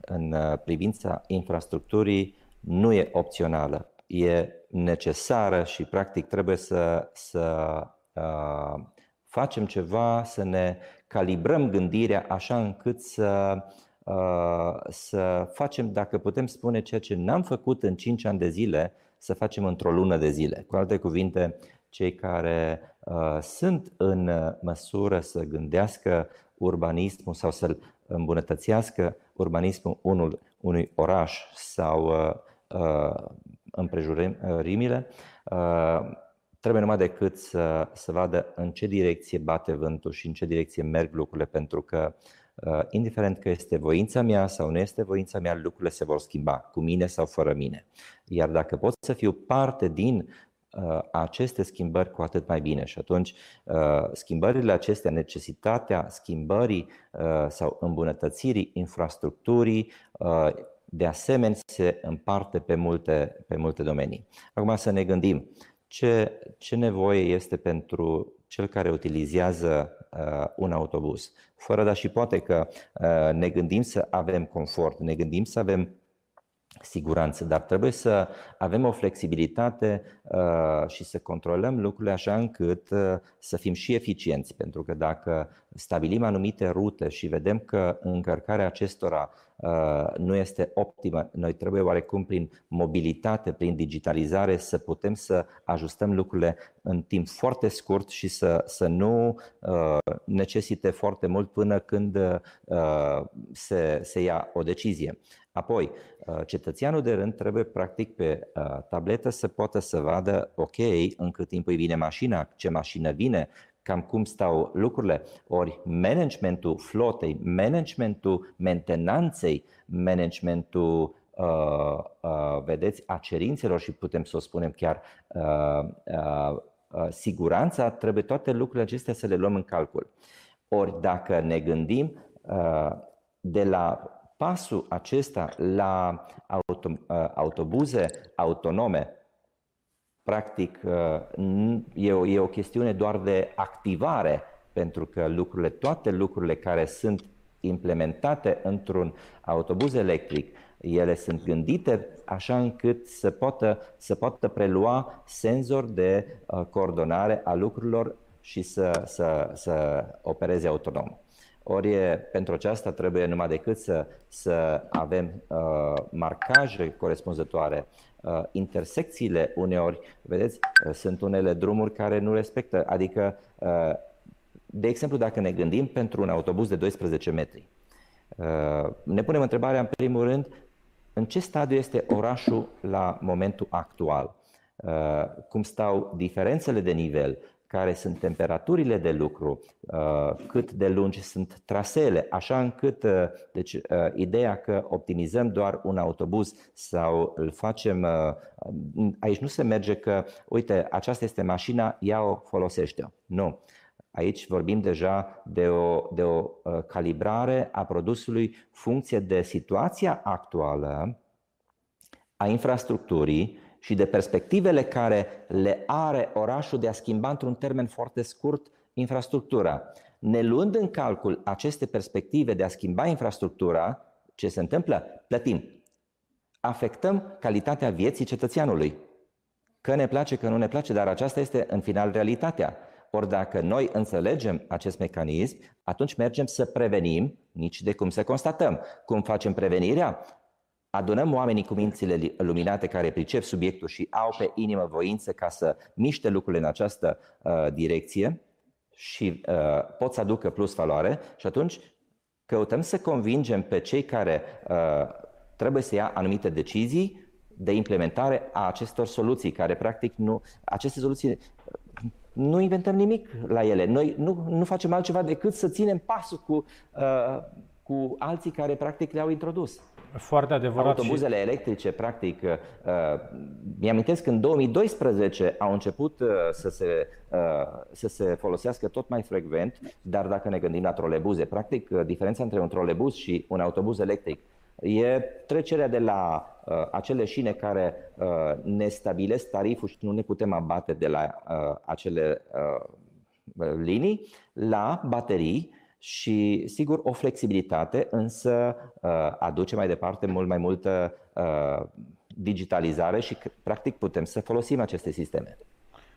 în privința infrastructurii nu e opțională. E necesară și practic trebuie să, să uh, facem ceva, să ne calibrăm gândirea așa încât să, uh, să facem, dacă putem spune, ceea ce n-am făcut în 5 ani de zile, să facem într-o lună de zile. Cu alte cuvinte, cei care uh, sunt în măsură să gândească urbanismul sau să-l îmbunătățească urbanismul unul, unui oraș sau uh, uh, împrejurimile, uh, trebuie numai decât să, să vadă în ce direcție bate vântul și în ce direcție merg lucrurile, pentru că uh, indiferent că este voința mea sau nu este voința mea, lucrurile se vor schimba, cu mine sau fără mine. Iar dacă pot să fiu parte din aceste schimbări cu atât mai bine. Și atunci, schimbările acestea, necesitatea schimbării sau îmbunătățirii infrastructurii, de asemenea, se împarte pe multe, pe multe domenii. Acum să ne gândim ce, ce nevoie este pentru cel care utilizează uh, un autobuz. Fără dar și poate că uh, ne gândim să avem confort, ne gândim să avem siguranță, dar trebuie să avem o flexibilitate uh, și să controlăm lucrurile așa încât uh, să fim și eficienți, pentru că dacă stabilim anumite rute și vedem că încărcarea acestora uh, nu este optimă, noi trebuie oarecum prin mobilitate, prin digitalizare să putem să ajustăm lucrurile în timp foarte scurt și să, să nu necesite foarte mult până când se, se ia o decizie. Apoi, uh, cetățeanul de rând trebuie practic pe uh, tabletă să poată să vadă, ok, în cât timp îi vine mașina, ce mașină vine, cam cum stau lucrurile. Ori managementul flotei, managementul mentenanței, managementul uh, uh, vedeți, a cerințelor și putem să o spunem chiar uh, uh, uh, siguranța, trebuie toate lucrurile acestea să le luăm în calcul. Ori dacă ne gândim uh, de la pasul acesta la auto, uh, autobuze autonome, practic, uh, e o, e o chestiune doar de activare, pentru că lucrurile, toate lucrurile care sunt implementate într-un autobuz electric, ele sunt gândite așa încât să poată, să poată prelua senzor de uh, coordonare a lucrurilor și să, să, să opereze autonom. Ori pentru aceasta trebuie numai decât să, să avem uh, marcaje corespunzătoare. Uh, intersecțiile uneori, vedeți, uh, sunt unele drumuri care nu respectă. Adică, uh, de exemplu, dacă ne gândim pentru un autobuz de 12 metri, uh, ne punem întrebarea în primul rând, în ce stadiu este orașul la momentul actual? Uh, cum stau diferențele de nivel? Care sunt temperaturile de lucru, uh, cât de lungi sunt traseele, așa încât, uh, deci, uh, ideea că optimizăm doar un autobuz sau îl facem, aici nu se merge că, uite, aceasta este mașina, ia o, folosește Nu. Aici vorbim deja de o, de o calibrare a produsului funcție de situația actuală a infrastructurii și de perspectivele care le are orașul de a schimba într-un termen foarte scurt infrastructura. Ne luând în calcul aceste perspective de a schimba infrastructura, ce se întâmplă? Plătim. Afectăm calitatea vieții cetățeanului. Că ne place, că nu ne place, dar aceasta este în final realitatea. Ori dacă noi înțelegem acest mecanism, atunci mergem să prevenim, nici de cum să constatăm. Cum facem prevenirea? Adunăm oamenii cu mințile luminate care pricep subiectul și au pe inimă voință ca să miște lucrurile în această uh, direcție și uh, pot să aducă plus valoare și atunci căutăm să convingem pe cei care uh, trebuie să ia anumite decizii de implementare a acestor soluții, care practic nu, aceste soluții nu inventăm nimic la ele. Noi nu, nu facem altceva decât să ținem pasul cu, uh, cu alții care practic le-au introdus. Foarte adevărat. Autobuzele și... electrice, practic, uh, mi-amintesc că în 2012 au început uh, să se, uh, să se folosească tot mai frecvent, dar dacă ne gândim la trolebuze, practic, uh, diferența între un trolebuz și un autobuz electric e trecerea de la uh, acele șine care uh, ne stabilesc tariful și nu ne putem abate de la uh, acele uh, linii, la baterii și, sigur, o flexibilitate, însă uh, aduce mai departe mult mai multă uh, digitalizare și, practic, putem să folosim aceste sisteme.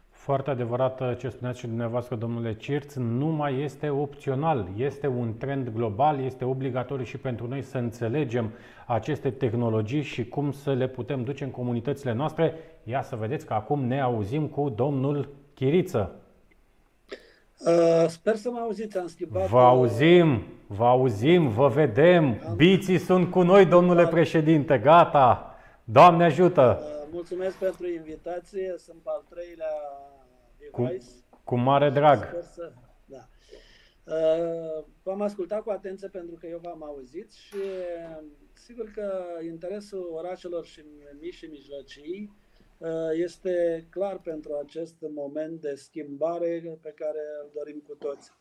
Foarte adevărat uh, ce spuneați și dumneavoastră, domnule Cirț, nu mai este opțional, este un trend global, este obligatoriu și pentru noi să înțelegem aceste tehnologii și cum să le putem duce în comunitățile noastre. Ia să vedeți că acum ne auzim cu domnul Chiriță. Uh, sper să mă auziți, am schimbat... Vă auzim, vă auzim, vă vedem. Am... Biții sunt cu noi, domnule da. președinte, gata. Doamne ajută! Uh, mulțumesc pentru invitație, sunt al treilea device. Cu, cu mare drag. Sper să... Da. Uh, v-am ascultat cu atenție pentru că eu v-am auzit și sigur că interesul orașelor și mici și mijlocii este clar pentru acest moment de schimbare pe care îl dorim cu toți.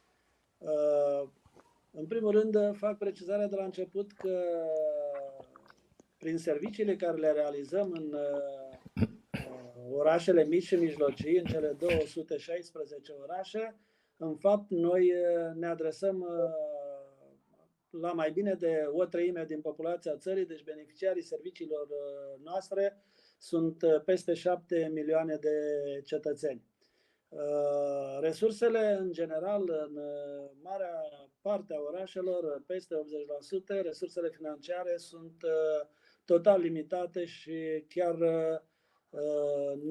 În primul rând, fac precizarea de la început că prin serviciile care le realizăm în orașele mici și mijlocii, în cele 216 orașe, în fapt, noi ne adresăm la mai bine de o treime din populația țării, deci beneficiarii serviciilor noastre sunt peste 7 milioane de cetățeni. Resursele, în general, în marea parte a orașelor, peste 80%, resursele financiare sunt total limitate și chiar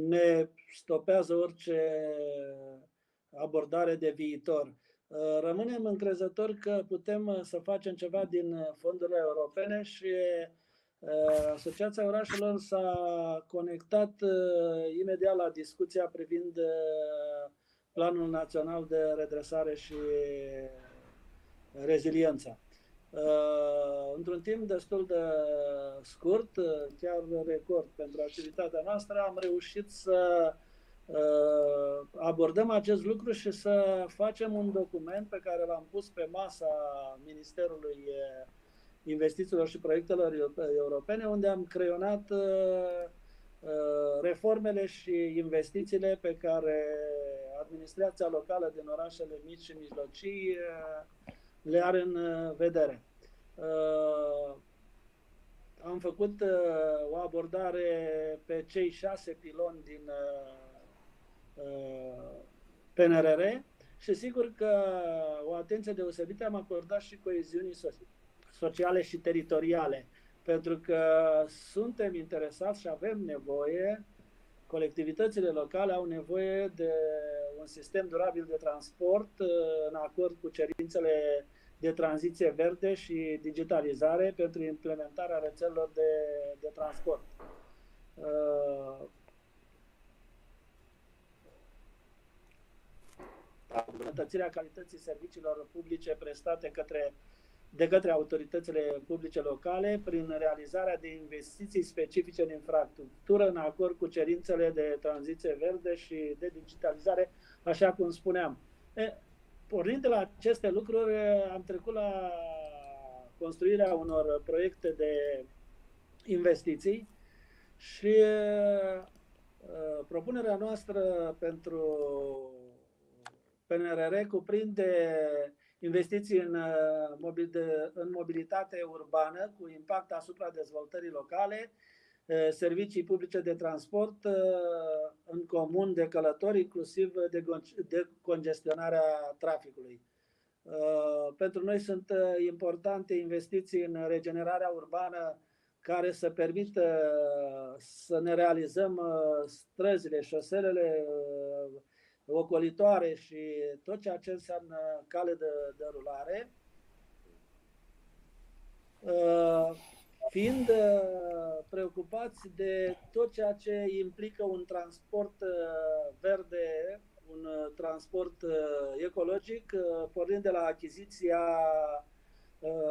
ne stopează orice abordare de viitor. Rămânem încrezători că putem să facem ceva din fondurile europene și Asociația Orașelor s-a conectat imediat la discuția privind Planul Național de Redresare și Reziliența. Într-un timp destul de scurt, chiar record pentru activitatea noastră, am reușit să abordăm acest lucru și să facem un document pe care l-am pus pe masa Ministerului Investițiilor și Proiectelor Europene, unde am creionat reformele și investițiile pe care administrația locală din orașele mici și mijlocii le are în vedere. Am făcut o abordare pe cei șase piloni din PNRR și sigur că o atenție deosebită am acordat și coeziunii sociale și teritoriale, pentru că suntem interesați și avem nevoie, colectivitățile locale au nevoie de un sistem durabil de transport în acord cu cerințele de tranziție verde și digitalizare pentru implementarea rețelelor de, de transport. îmbunătățirea calității serviciilor publice prestate către, de către autoritățile publice locale prin realizarea de investiții specifice în infrastructură în acord cu cerințele de tranziție verde și de digitalizare, așa cum spuneam. E, pornind de la aceste lucruri, am trecut la construirea unor proiecte de investiții și uh, propunerea noastră pentru PNRR cuprinde investiții în, în mobilitate urbană cu impact asupra dezvoltării locale, servicii publice de transport în comun de călători, inclusiv de, de congestionarea traficului. Pentru noi sunt importante investiții în regenerarea urbană care să permită să ne realizăm străzile, șoselele, ocolitoare și tot ceea ce înseamnă cale de, de rulare, uh, fiind uh, preocupați de tot ceea ce implică un transport uh, verde, un transport ecologic, pornind de la achiziția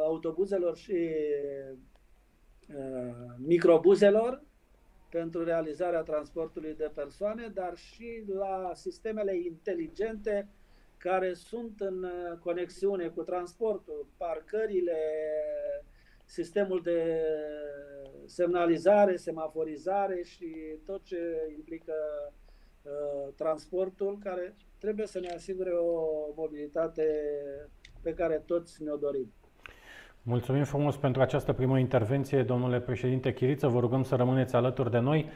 autobuzelor și microbuzelor, pentru realizarea transportului de persoane, dar și la sistemele inteligente care sunt în conexiune cu transportul, parcările, sistemul de semnalizare, semaforizare și tot ce implică uh, transportul, care trebuie să ne asigure o mobilitate pe care toți ne-o dorim. Mulțumim frumos pentru această primă intervenție, domnule președinte Chiriță. Vă rugăm să rămâneți alături de noi.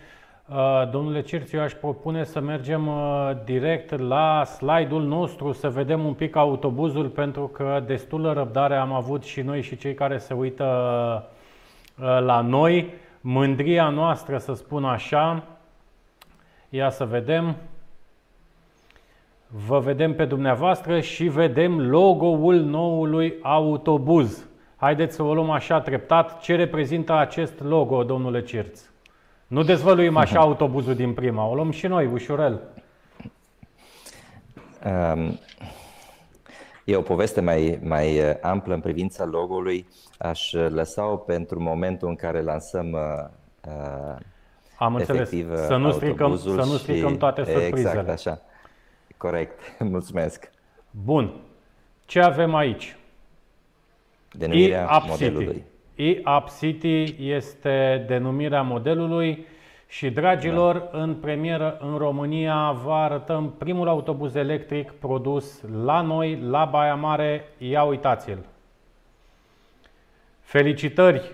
Uh, domnule Cirțiu, aș propune să mergem uh, direct la slide-ul nostru, să vedem un pic autobuzul, pentru că destulă răbdare am avut și noi și cei care se uită uh, la noi. Mândria noastră, să spun așa. Ia să vedem. Vă vedem pe dumneavoastră și vedem logo-ul noului autobuz. Haideți să o luăm așa treptat. Ce reprezintă acest logo, domnule Cirț? Nu dezvăluim așa autobuzul din prima, o luăm și noi, ușurel. Um, e o poveste mai, mai uh, amplă în privința logo-ului. Aș uh, lăsa-o pentru momentul în care lansăm uh, uh, Am înțeles. efectiv Să nu stricăm, autobuzul să nu stricăm și- toate surprizele. Exact, așa. Corect. Mulțumesc. Bun. Ce avem aici? Denumirea E-Up modelului. City. E-Up City este denumirea modelului și, dragilor, Da. în premieră în România vă arătăm primul autobuz electric produs la noi, la Baia Mare. Ia uitați-l! Felicitări,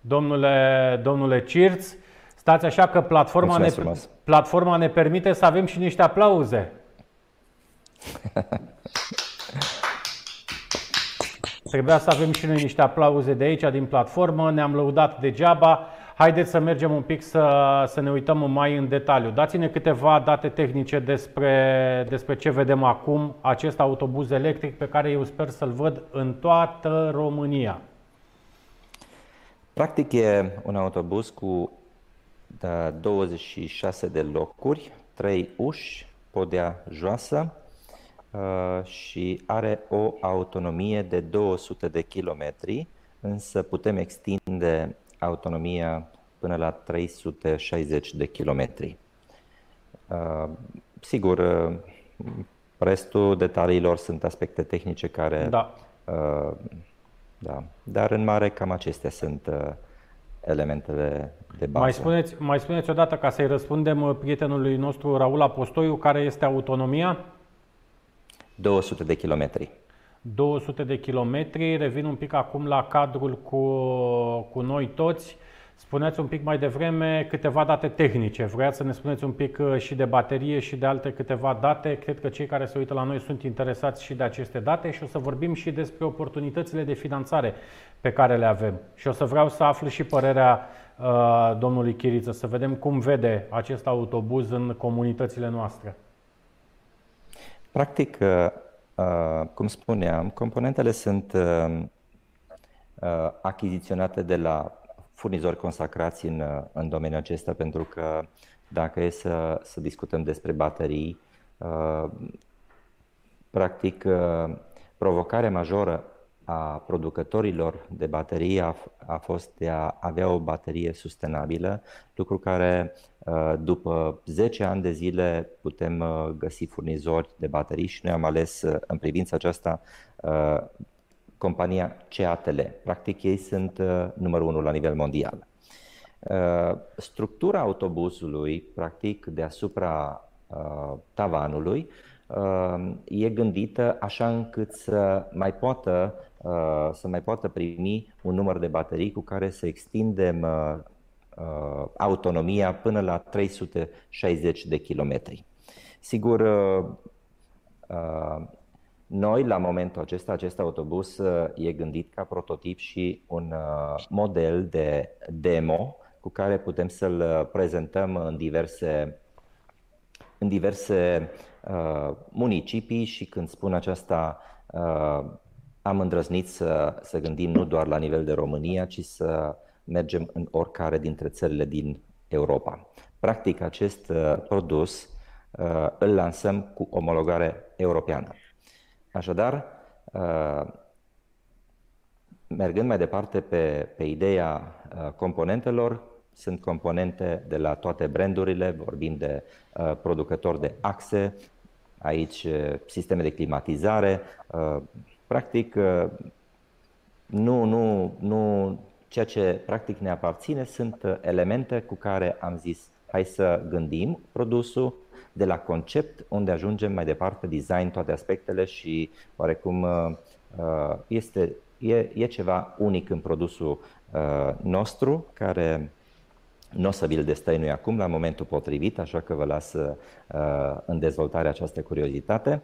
domnule, domnule Cirț! Stați așa că platforma ne, Mulțumesc frumos. platforma ne permite să avem și niște aplauze. Trebuia să avem și noi niște aplauze de aici, din platformă, ne-am lăudat degeaba. Haideți să mergem un pic să, să ne uităm mai în detaliu. Dați-ne câteva date tehnice despre, despre ce vedem acum, acest autobuz electric pe care eu sper să-l văd în toată România. Practic e un autobuz cu da, 26 de locuri, 3 uși, podea joasă uh, și are o autonomie de 200 de kilometri, însă putem extinde autonomia până la 360 de kilometri. Uh, Sigur, uh, restul detaliilor sunt aspecte tehnice care Da. Uh, da. Dar în mare cam acestea sunt uh, elementele de bază. Mai spuneți, mai spuneți odată ca să-i răspundem uh, prietenului nostru Raul Apostoiu, care este autonomia? 200 de kilometri. 200 de kilometri. Revin un pic acum la cadrul cu, cu noi toți. Spuneți un pic mai devreme câteva date tehnice. Vreați să ne spuneți un pic uh, și de baterie și de alte câteva date. Cred că cei care se uită la noi sunt interesați și de aceste date și o să vorbim și despre oportunitățile de finanțare pe care le avem. Și o să vreau să aflu și părerea uh, domnului Chiriță, să vedem cum vede acest autobuz în comunitățile noastre. Practic, uh, uh, cum spuneam, componentele sunt uh, uh, achiziționate de la furnizori consacrați în, uh, în domeniul acesta, pentru că dacă e să, să discutăm despre baterii, uh, practic, uh, provocarea majoră a producătorilor de baterii a, a fost de a avea o baterie sustenabilă, lucru care uh, după 10 ani de zile putem uh, găsi furnizori de baterii și noi am ales uh, în privința aceasta uh, compania CATL. Practic ei sunt uh, numărul unu la nivel mondial. Uh, Structura autobuzului, practic deasupra uh, tavanului, uh, e gândită așa încât să mai poată uh, să mai poată primi un număr de baterii cu care să extindem uh, uh, autonomia până la 360 de kilometri. Sigur, uh, uh, noi, la momentul acesta, acest autobuz uh, e gândit ca prototip și un uh, model de demo cu care putem să-l uh, prezentăm în diverse, în diverse uh, municipii și când spun aceasta, uh, am îndrăznit să, să gândim nu doar la nivel de România, ci să mergem în oricare dintre țările din Europa. Practic, acest uh, produs uh, îl lansăm cu omologare europeană. Așadar, uh, mergând mai departe pe, pe ideea uh, componentelor, sunt componente de la toate brandurile, vorbim de uh, producători de axe, aici uh, sisteme de climatizare, uh, practic uh, nu, nu, nu, ceea ce practic ne aparține sunt uh, elemente cu care am zis hai să gândim produsul de la concept unde ajungem mai departe, design, toate aspectele și oarecum uh, uh, este, e, e ceva unic în produsul uh, nostru care nu o să vi-l destăinui acum la momentul potrivit, așa că vă las uh, în dezvoltare această curiozitate.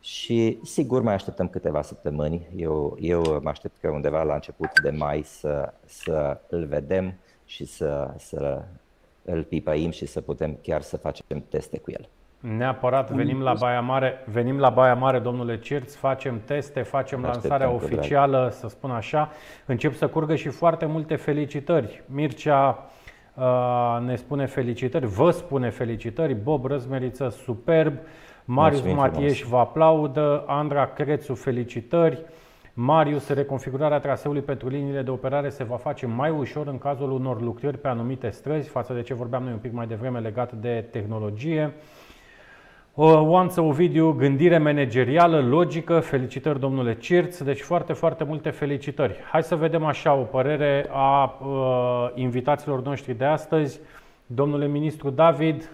Și sigur mai așteptăm câteva săptămâni. Eu, eu mă aștept că undeva la început de mai să, să îl vedem și să, să îl pipăim și să putem chiar să facem teste cu el. Neapărat venim la Baia Mare, venim la Baia Mare, domnule Cirț, facem teste, facem Așteptăm lansarea cu drag. oficială, să spun așa. Încep să curgă și foarte multe felicitări. Mircea uh, ne spune felicitări, vă spune felicitări, Bob Răzmeriță, superb, Marius Mulțumim Matieș frumos. vă aplaudă, Andra Crețu, felicitări, Marius, reconfigurarea traseului pentru liniile de operare se va face mai ușor în cazul unor lucrări pe anumite străzi, față de ce vorbeam noi un pic mai devreme legat de tehnologie. Oanță Ovidiu, gândire managerială, logică, felicitări domnule Cirț, deci foarte, foarte multe felicitări. Hai să vedem așa o părere a uh, invitaților noștri de astăzi. Domnule ministru David,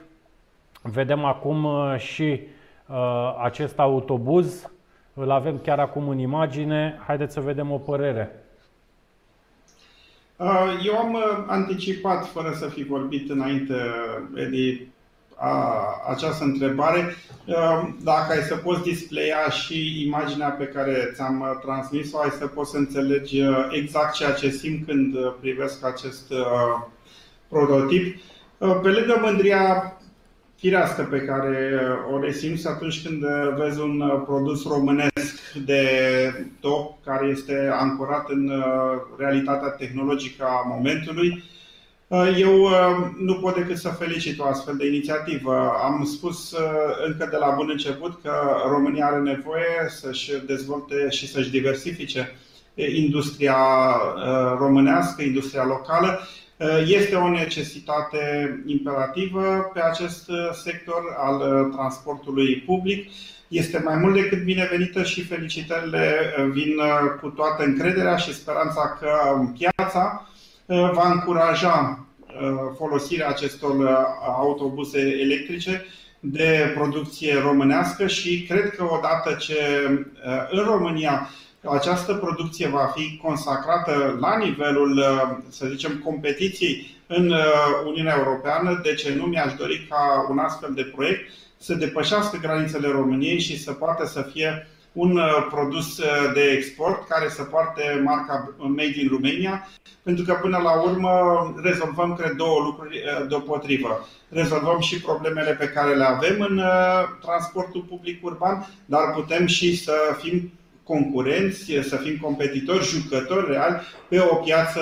vedem acum uh, și uh, acest autobuz, îl avem chiar acum în imagine. Haideți să vedem o părere. Uh, eu am uh, anticipat, fără să fi vorbit înainte, Edi, a, această întrebare. Dacă ai să poți displaya și imaginea pe care ți-am transmis-o, ai să poți să înțelegi exact ceea ce simt când privesc acest prototip. Pe lângă mândria firească pe care o resimți atunci când vezi un produs românesc de top, care este ancorat în realitatea tehnologică a momentului, Uh, eu uh, nu pot decât să felicit o astfel de inițiativă. Am spus uh, încă de la bun început că România are nevoie să-și dezvolte și să-și diversifice industria românească, industria locală. Este o necesitate imperativă pe acest sector al transportului public. Este mai mult decât binevenită și felicitările vin cu toată încrederea și speranța că piața Uh, va încuraja uh, folosirea acestor uh, autobuse electrice de producție românească și cred că odată ce în România această producție va fi consacrată la nivelul, să zicem, competiției în Uniunea Europeană, de ce nu mi-aș dori ca un astfel de proiect să depășească granițele României și să poată să fie un uh, produs uh, de export care să poarte marca Made in Romania, pentru că până la urmă rezolvăm, cred, două lucruri uh, deopotrivă. Rezolvăm și problemele pe care le avem în transportul public urban, dar putem și să fim concurenți, să fim competitori, jucători reali pe o piață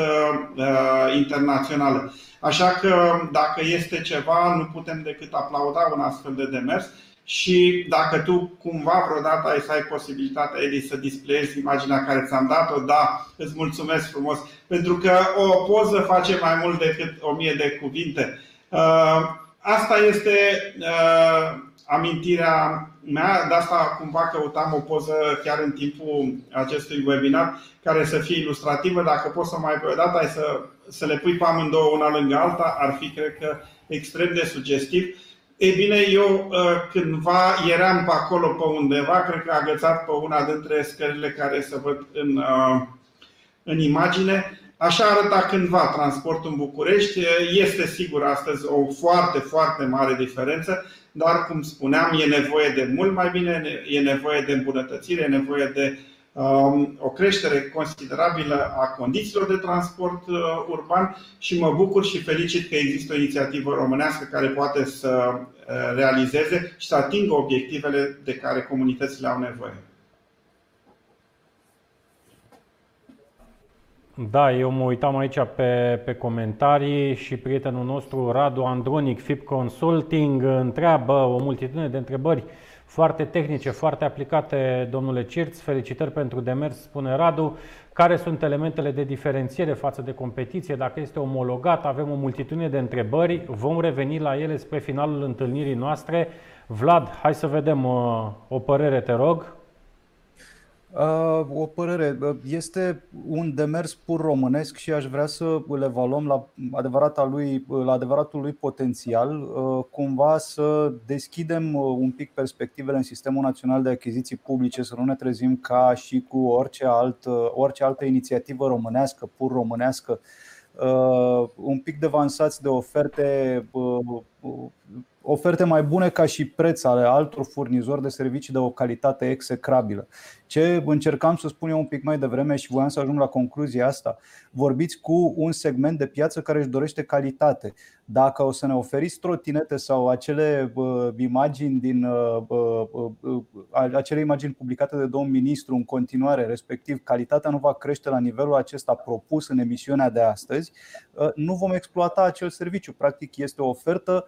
uh, internațională. Așa că dacă este ceva, nu putem decât aplauda un astfel de demers și dacă tu cumva vreodată ai să ai posibilitatea, Edi, să displayezi imaginea care ți-am dat-o, da, îți mulțumesc frumos, pentru că o poză face mai mult decât o mie de cuvinte. Uh, asta este uh, amintirea mea, de asta cumva căutam o poză chiar în timpul acestui webinar care să fie ilustrativă. Dacă poți să mai pe o dată ai să, să le pui pe amândouă una lângă alta, ar fi, cred că, extrem de sugestiv. Ei bine, eu uh, cândva eram pe acolo pe undeva, cred că agățat pe una dintre scările care se văd în, uh, în imagine. Așa arăta cândva transportul în București. Este sigur astăzi o foarte, foarte mare diferență, dar cum spuneam, e nevoie de mult mai bine, e nevoie de îmbunătățire, e nevoie de Um, o creștere considerabilă a condițiilor de transport uh, urban și mă bucur și felicit că există o inițiativă românească care poate să uh, realizeze și să atingă obiectivele de care comunitățile au nevoie. Da, eu mă uitam aici pe, pe comentarii și prietenul nostru Radu Andronic, FIP Consulting, întreabă o multitudine de întrebări foarte tehnice, foarte aplicate, domnule Cirț. Felicitări pentru demers, spune Radu. Care sunt elementele de diferențiere față de competiție? Dacă este omologat, avem o multitudine de întrebări. Vom reveni la ele spre finalul întâlnirii noastre. Vlad, hai să vedem uh, o părere, te rog. Uh, o părere. Uh, este un demers pur românesc și aș vrea să îl evaluăm la, adevărata lui, la adevăratul lui potențial, uh, cumva să deschidem un pic perspectivele în Sistemul Național de Achiziții Publice, să nu ne trezim ca și cu orice, alt, orice altă inițiativă românească, pur românească, un pic devansați de oferte oferte mai bune ca și preț ale altor furnizori de servicii de o calitate execrabilă. Ce încercam să spun eu un pic mai devreme și voiam să ajung la concluzia asta. Vorbiți cu un segment de piață care își dorește calitate. Dacă o să ne oferiți trotinete sau acele uh, imagini din uh, uh, uh, acele imagini publicate de domnul ministru în continuare, respectiv calitatea nu va crește la nivelul acesta propus în emisiunea de astăzi, uh, nu vom exploata acel serviciu. Practic este o ofertă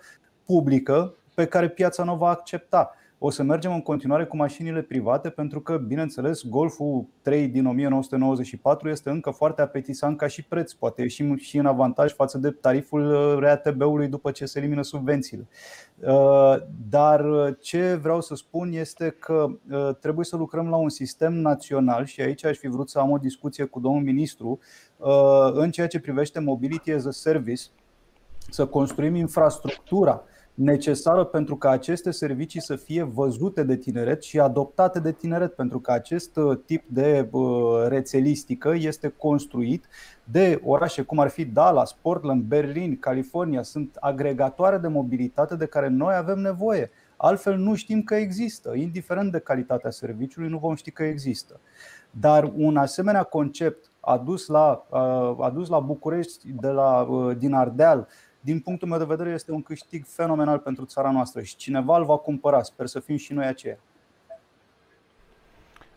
publică pe care piața nu o va accepta. o să mergem în continuare cu mașinile private pentru că, bineînțeles, Golful 3 din 1994 este încă foarte apetisant ca și preț. Poate ieșim și în avantaj față de tariful uh, RATB-ului după ce se elimină subvențiile. Uh, dar ce vreau să spun este că trebuie să lucrăm la un sistem național și aici aș fi vrut să am o discuție cu domnul ministru în ceea ce privește mobility as a service, să construim infrastructura necesară pentru ca aceste servicii să fie văzute de tineret și adoptate de tineret, pentru că acest uh, tip de uh, rețelistică este construit de orașe cum ar fi Dallas, Portland, Berlin, California. Sunt agregatoare de mobilitate de care noi avem nevoie. Altfel nu știm că există. Indiferent de calitatea serviciului, nu vom ști că există. Dar un asemenea concept adus la, uh, adus la București de la, din Ardeal, din punctul meu de vedere, este un câștig fenomenal pentru țara noastră și cineva îl va cumpăra. Sper să fim și noi aceia.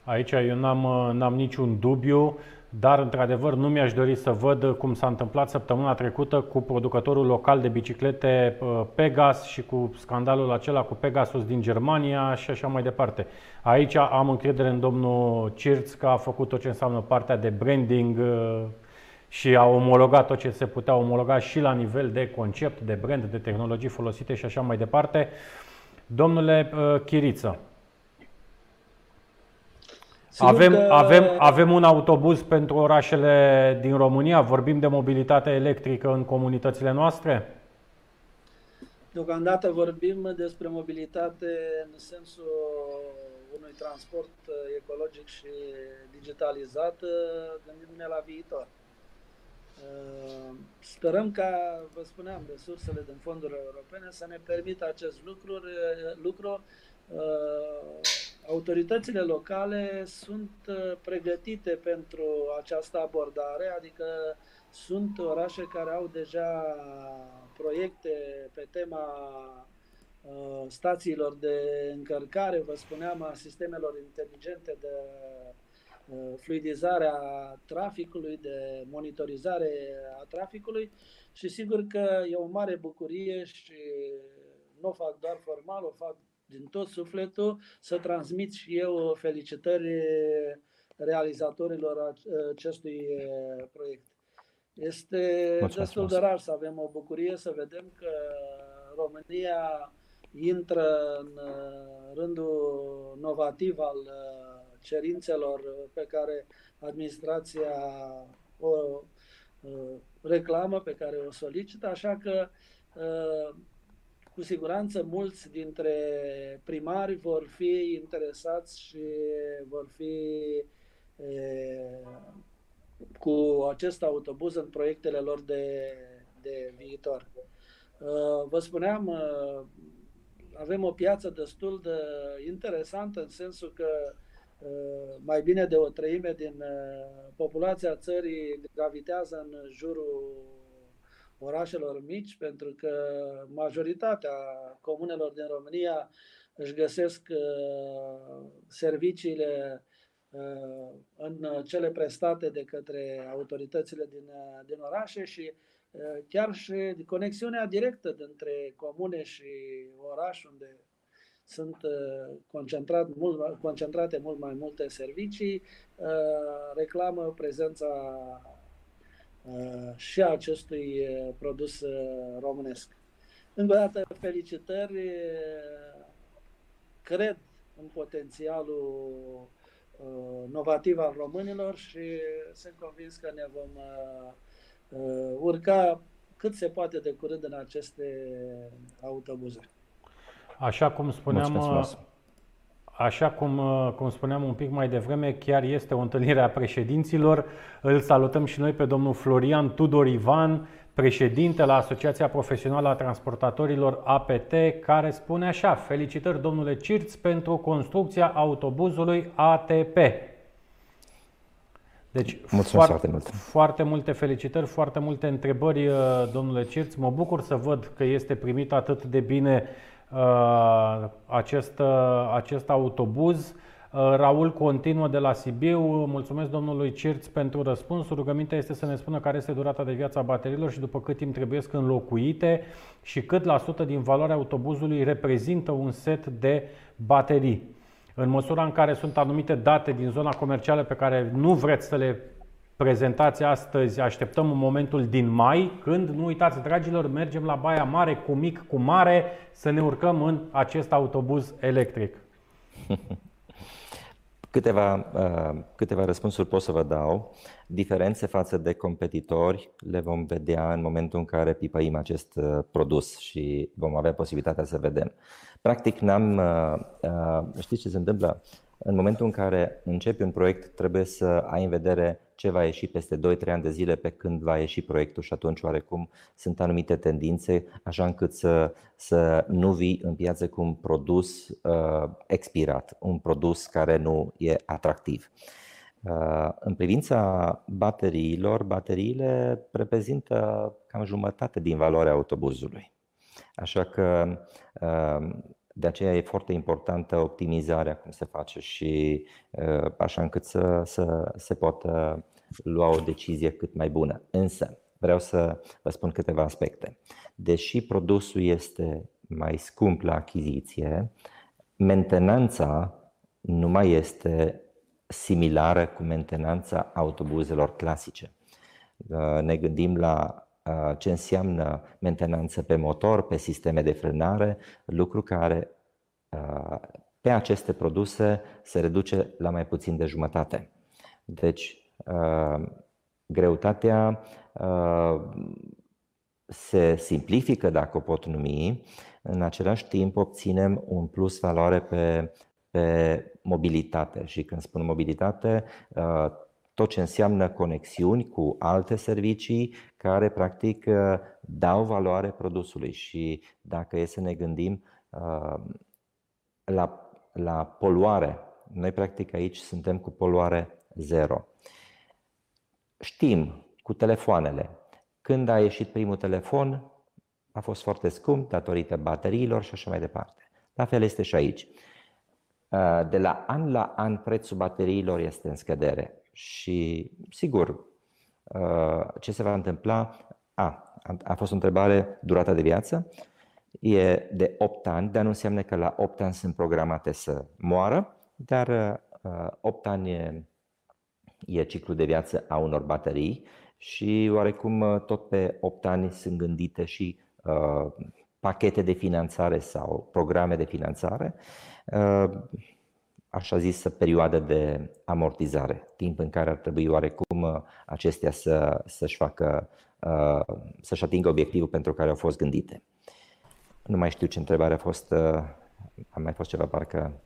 Aici eu n-am, n-am niciun dubiu, dar într-adevăr nu mi-aș dori să văd cum s-a întâmplat săptămâna trecută cu producătorul local de biciclete uh, Pegas și cu scandalul acela cu Pegasus din Germania și așa mai departe. Aici am încredere în domnul Cirț că a făcut tot ce înseamnă partea de branding uh, și a omologat tot ce se putea omologa și la nivel de concept, de brand, de tehnologii folosite și așa mai departe. Domnule uh, Chiriță, avem, că... avem, avem un autobuz pentru orașele din România? Vorbim de mobilitate electrică în comunitățile noastre? Deocamdată vorbim despre mobilitate în sensul unui transport ecologic și digitalizat, gândindu-ne la viitor. Uh, sperăm ca, vă spuneam, resursele din fonduri europene să ne permită acest lucru. Uh, lucru. Uh, autoritățile locale sunt pregătite pentru această abordare, adică sunt orașe care au deja proiecte pe tema stațiilor de încărcare, vă spuneam, a sistemelor inteligente de Uh, fluidizarea traficului, de monitorizare a traficului și sigur că e o mare bucurie și nu o fac doar formal, o fac din tot sufletul să transmit și eu felicitări realizatorilor acestui uh, proiect. Este Mulțumesc destul de rar să avem o bucurie să vedem că România intră în uh, rândul novativ al cerințelor pe care administrația o reclamă, pe care o solicită, așa că ă, cu siguranță mulți dintre primari vor fi interesați și vor fi cu acest autobuz în proiectele lor de, de viitor. Ă, vă spuneam, ă, avem o piață destul de interesantă în sensul că Uh, mai bine de o treime din uh, populația țării gravitează în jurul orașelor mici, pentru că majoritatea comunelor din România își găsesc uh, serviciile în cele prestate de către autoritățile din, din orașe și chiar și conexiunea directă dintre comune și oraș, unde sunt uh, concentrat mult, concentrate mult mai multe servicii, uh, reclamă prezența uh, și a acestui produs românesc. Încă o dată, felicitări, cred în potențialul novativ al românilor și sunt convins că ne vom urca cât se poate de curând în aceste autobuze. Așa cum spuneam, Mulțumesc. Așa cum, cum spuneam un pic mai devreme, chiar este o întâlnire a președinților. Îl salutăm și noi pe domnul Florian Tudor Ivan, președinte la Asociația Profesională a Transportatorilor APT, care spune așa: Felicitări domnule Cirț pentru construcția autobuzului ATP. Deci, Mulțumesc foarte, foarte mult. Foarte multe felicitări, foarte multe întrebări, domnule Cirț. Mă bucur să văd că este primit atât de bine Uh, acest, uh, acest autobuz. Raul continuă de la Sibiu. Mulțumesc domnului Cirț pentru răspuns. Rugămintea este să ne spună care este durata de viață a bateriilor și după cât timp trebuie înlocuite și cât la sută din valoarea autobuzului reprezintă un set de baterii. În măsura în care sunt anumite date din zona comercială pe care nu vreți să le prezentați astăzi, așteptăm momentul din mai, când, nu uitați, dragilor, mergem la Baia Mare cu mic, cu mare, să ne urcăm în acest autobuz electric. Câteva, uh, câteva răspunsuri pot să vă dau. Diferențe față de competitori le vom vedea în momentul în care pipăim acest uh, produs și vom avea posibilitatea să vedem. Practic, n-am, uh, știți ce se întâmplă? În momentul în care începi un proiect, trebuie să ai în vedere ce va ieși peste 2-3 ani de zile pe când va ieși proiectul și atunci oarecum sunt anumite tendințe așa încât să, să nu vii în piață cu un produs uh, expirat, un produs care nu e atractiv. Uh, în privința bateriilor, bateriile reprezintă cam jumătate din valoarea autobuzului. Așa că uh, de aceea e foarte importantă optimizarea cum se face și uh, așa încât să, să se poată lua o decizie cât mai bună. Însă, vreau să vă spun câteva aspecte. Deși produsul este mai scump la achiziție, mentenanța nu mai este similară cu mentenanța autobuzelor clasice. Uh, ne gândim la uh, ce înseamnă mentenanță pe motor, pe sisteme de frânare, lucru care uh, pe aceste produse se reduce la mai puțin de jumătate. Deci, greutatea se simplifică, dacă o pot numi, în același timp obținem un plus valoare pe, pe mobilitate. Și când spun mobilitate, tot ce înseamnă conexiuni cu alte servicii care practic dau valoare produsului. Și dacă e să ne gândim la, la poluare, noi practic aici suntem cu poluare zero. Știm cu telefoanele. Când a ieșit primul telefon, a fost foarte scump datorită bateriilor și așa mai departe. La fel este și aici. Uh, de la an la an, prețul bateriilor este în scădere și, sigur, uh, ce se va întâmpla? A, a fost o întrebare durata de viață. E de 8 ani, dar nu înseamnă că la 8 ani sunt programate să moară, dar 8 uh, ani e, e ciclul de viață a unor baterii și oarecum uh, tot pe 8 ani sunt gândite și uh, pachete de finanțare sau programe de finanțare, uh, așa zisă perioadă de amortizare, timp în care ar trebui oarecum uh, acestea să, să-și facă, uh, să-și atingă obiectivul pentru care au fost gândite. Nu mai știu ce întrebare a fost, uh, a mai fost ceva parcă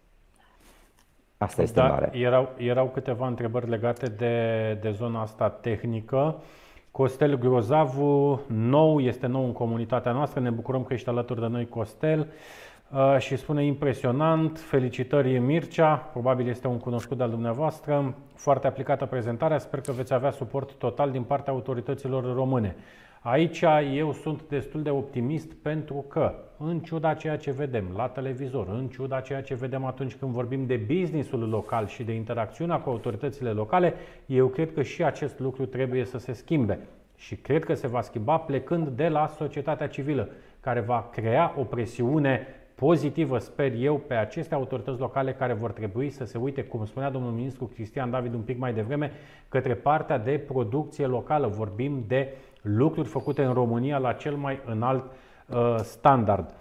Asta este da, mare. Erau, erau câteva întrebări legate de, de zona asta tehnică. Costel Grozavu, nou, este nou în comunitatea noastră, ne bucurăm că ești alături de noi, Costel. Uh, și spune impresionant, felicitări Mircea, probabil este un cunoscut al dumneavoastră, foarte aplicată prezentarea, sper că veți avea suport total din partea autorităților române. Aici eu sunt destul de optimist pentru că, în ciuda ceea ce vedem la televizor, în ciuda ceea ce vedem atunci când vorbim de businessul local și de interacțiunea cu autoritățile locale, eu cred că și acest lucru trebuie să se schimbe. Și cred că se va schimba plecând de la societatea civilă, care va crea o presiune pozitivă, sper eu, pe aceste autorități locale care vor trebui să se uite, cum spunea domnul ministru Cristian David un pic mai devreme, către partea de producție locală. Vorbim de lucruri făcute în România la cel mai înalt uh, standard.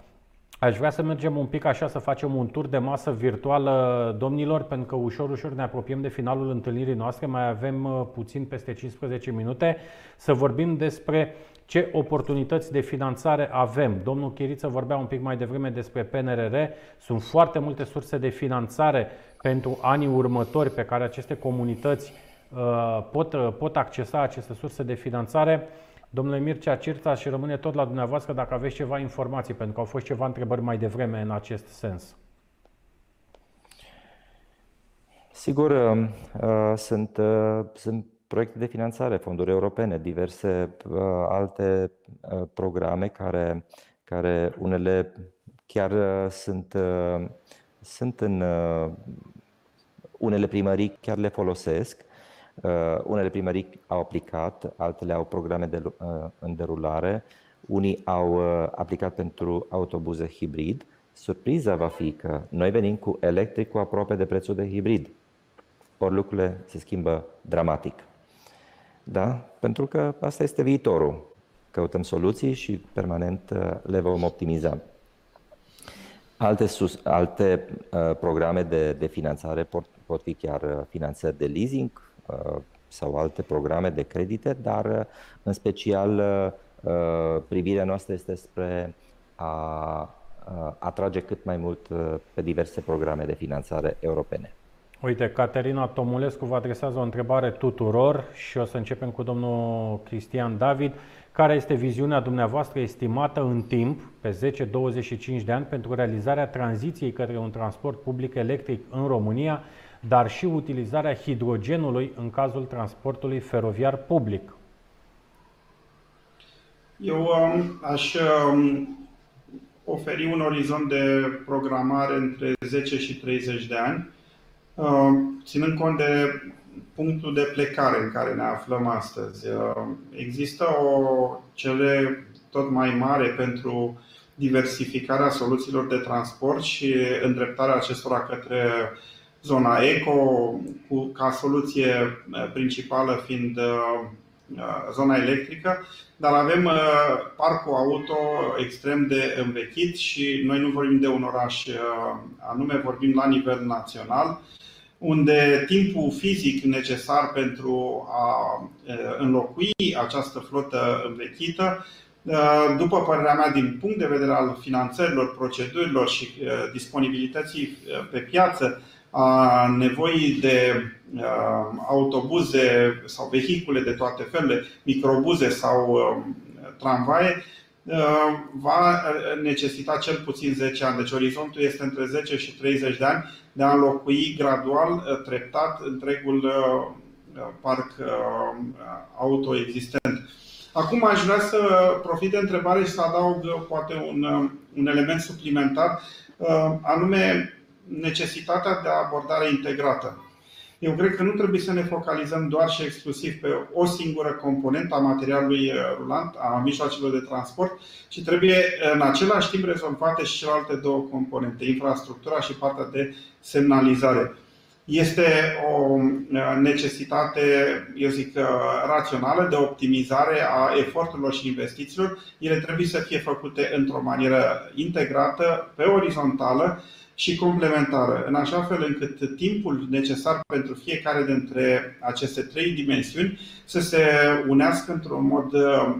Aș vrea să mergem un pic așa, să facem un tur de masă virtuală, domnilor, pentru că ușor, ușor ne apropiem de finalul întâlnirii noastre, mai avem uh, puțin peste 15 minute, să vorbim despre ce oportunități de finanțare avem. Domnul Chiriță vorbea un pic mai devreme despre PNRR. Sunt foarte multe surse de finanțare pentru anii următori pe care aceste comunități uh, pot, uh, pot accesa aceste surse de finanțare. Domnule Mircea Cirța și rămâne tot la dumneavoastră dacă aveți ceva informații, pentru că au fost ceva întrebări mai devreme în acest sens. Sigur, uh, uh sunt, uh, sunt proiecte de finanțare, fonduri europene, diverse uh, alte uh, programe care, care unele chiar uh, sunt, uh, sunt în, uh, unele primării chiar le folosesc, unele primării au aplicat, altele au programe de, în derulare, unii au aplicat pentru autobuze hibrid. Surpriza va fi că noi venim cu electric cu aproape de prețul de hibrid. Ori lucrurile se schimbă dramatic. Da? Pentru că asta este viitorul. Căutăm soluții și permanent uh, le vom optimiza. Alte, sus, alte uh, programe de, de finanțare pot, pot fi chiar uh, finanțări de leasing uh, sau alte programe de credite, dar uh, în special uh, privirea noastră este spre a atrage cât mai mult pe diverse programe de finanțare europene. Uite, Caterina Tomulescu vă adresează o întrebare tuturor și o să începem cu domnul Cristian David. Care este viziunea dumneavoastră estimată în timp, pe 10-25 de ani, pentru realizarea tranziției către un transport public electric în România, dar și utilizarea hidrogenului în cazul transportului feroviar public? Eu um, aș um, oferi un orizont de programare între 10 și 30 de ani Uh, ținând cont de punctul de plecare în care ne aflăm astăzi. Uh, există o cerere tot mai mare pentru diversificarea soluțiilor de transport și îndreptarea acestora către zona eco, cu, ca soluție uh, principală fiind zona electrică, dar avem parcul auto extrem de învechit și noi nu vorbim de un oraș anume, vorbim la nivel național unde timpul fizic necesar pentru a înlocui această flotă învechită, după părerea mea, din punct de vedere al finanțărilor, procedurilor și disponibilității pe piață, a nevoii de autobuze sau vehicule de toate felurile, microbuze sau tramvaie, Uh, va uh, necesita cel puțin 10 ani. Deci orizontul este între 10 și 30 de ani de a înlocui gradual, uh, treptat, întregul parc auto existent. Acum aș vrea să profit de întrebare și să adaug poate un, un element suplimentar, anume necesitatea de abordare integrată. Eu cred că nu trebuie să ne focalizăm doar și exclusiv pe o singură componentă a materialului uh, rulant, a mijloacelor de transport, ci trebuie în același timp rezolvate și celelalte două componente, infrastructura și partea de semnalizare. Este o uh, necesitate, eu zic, uh, rațională de optimizare a eforturilor și investițiilor. Ele trebuie să fie făcute într-o manieră integrată, pe orizontală, și complementară, în așa fel încât timpul necesar pentru fiecare dintre aceste trei dimensiuni să se unească într-un mod uh,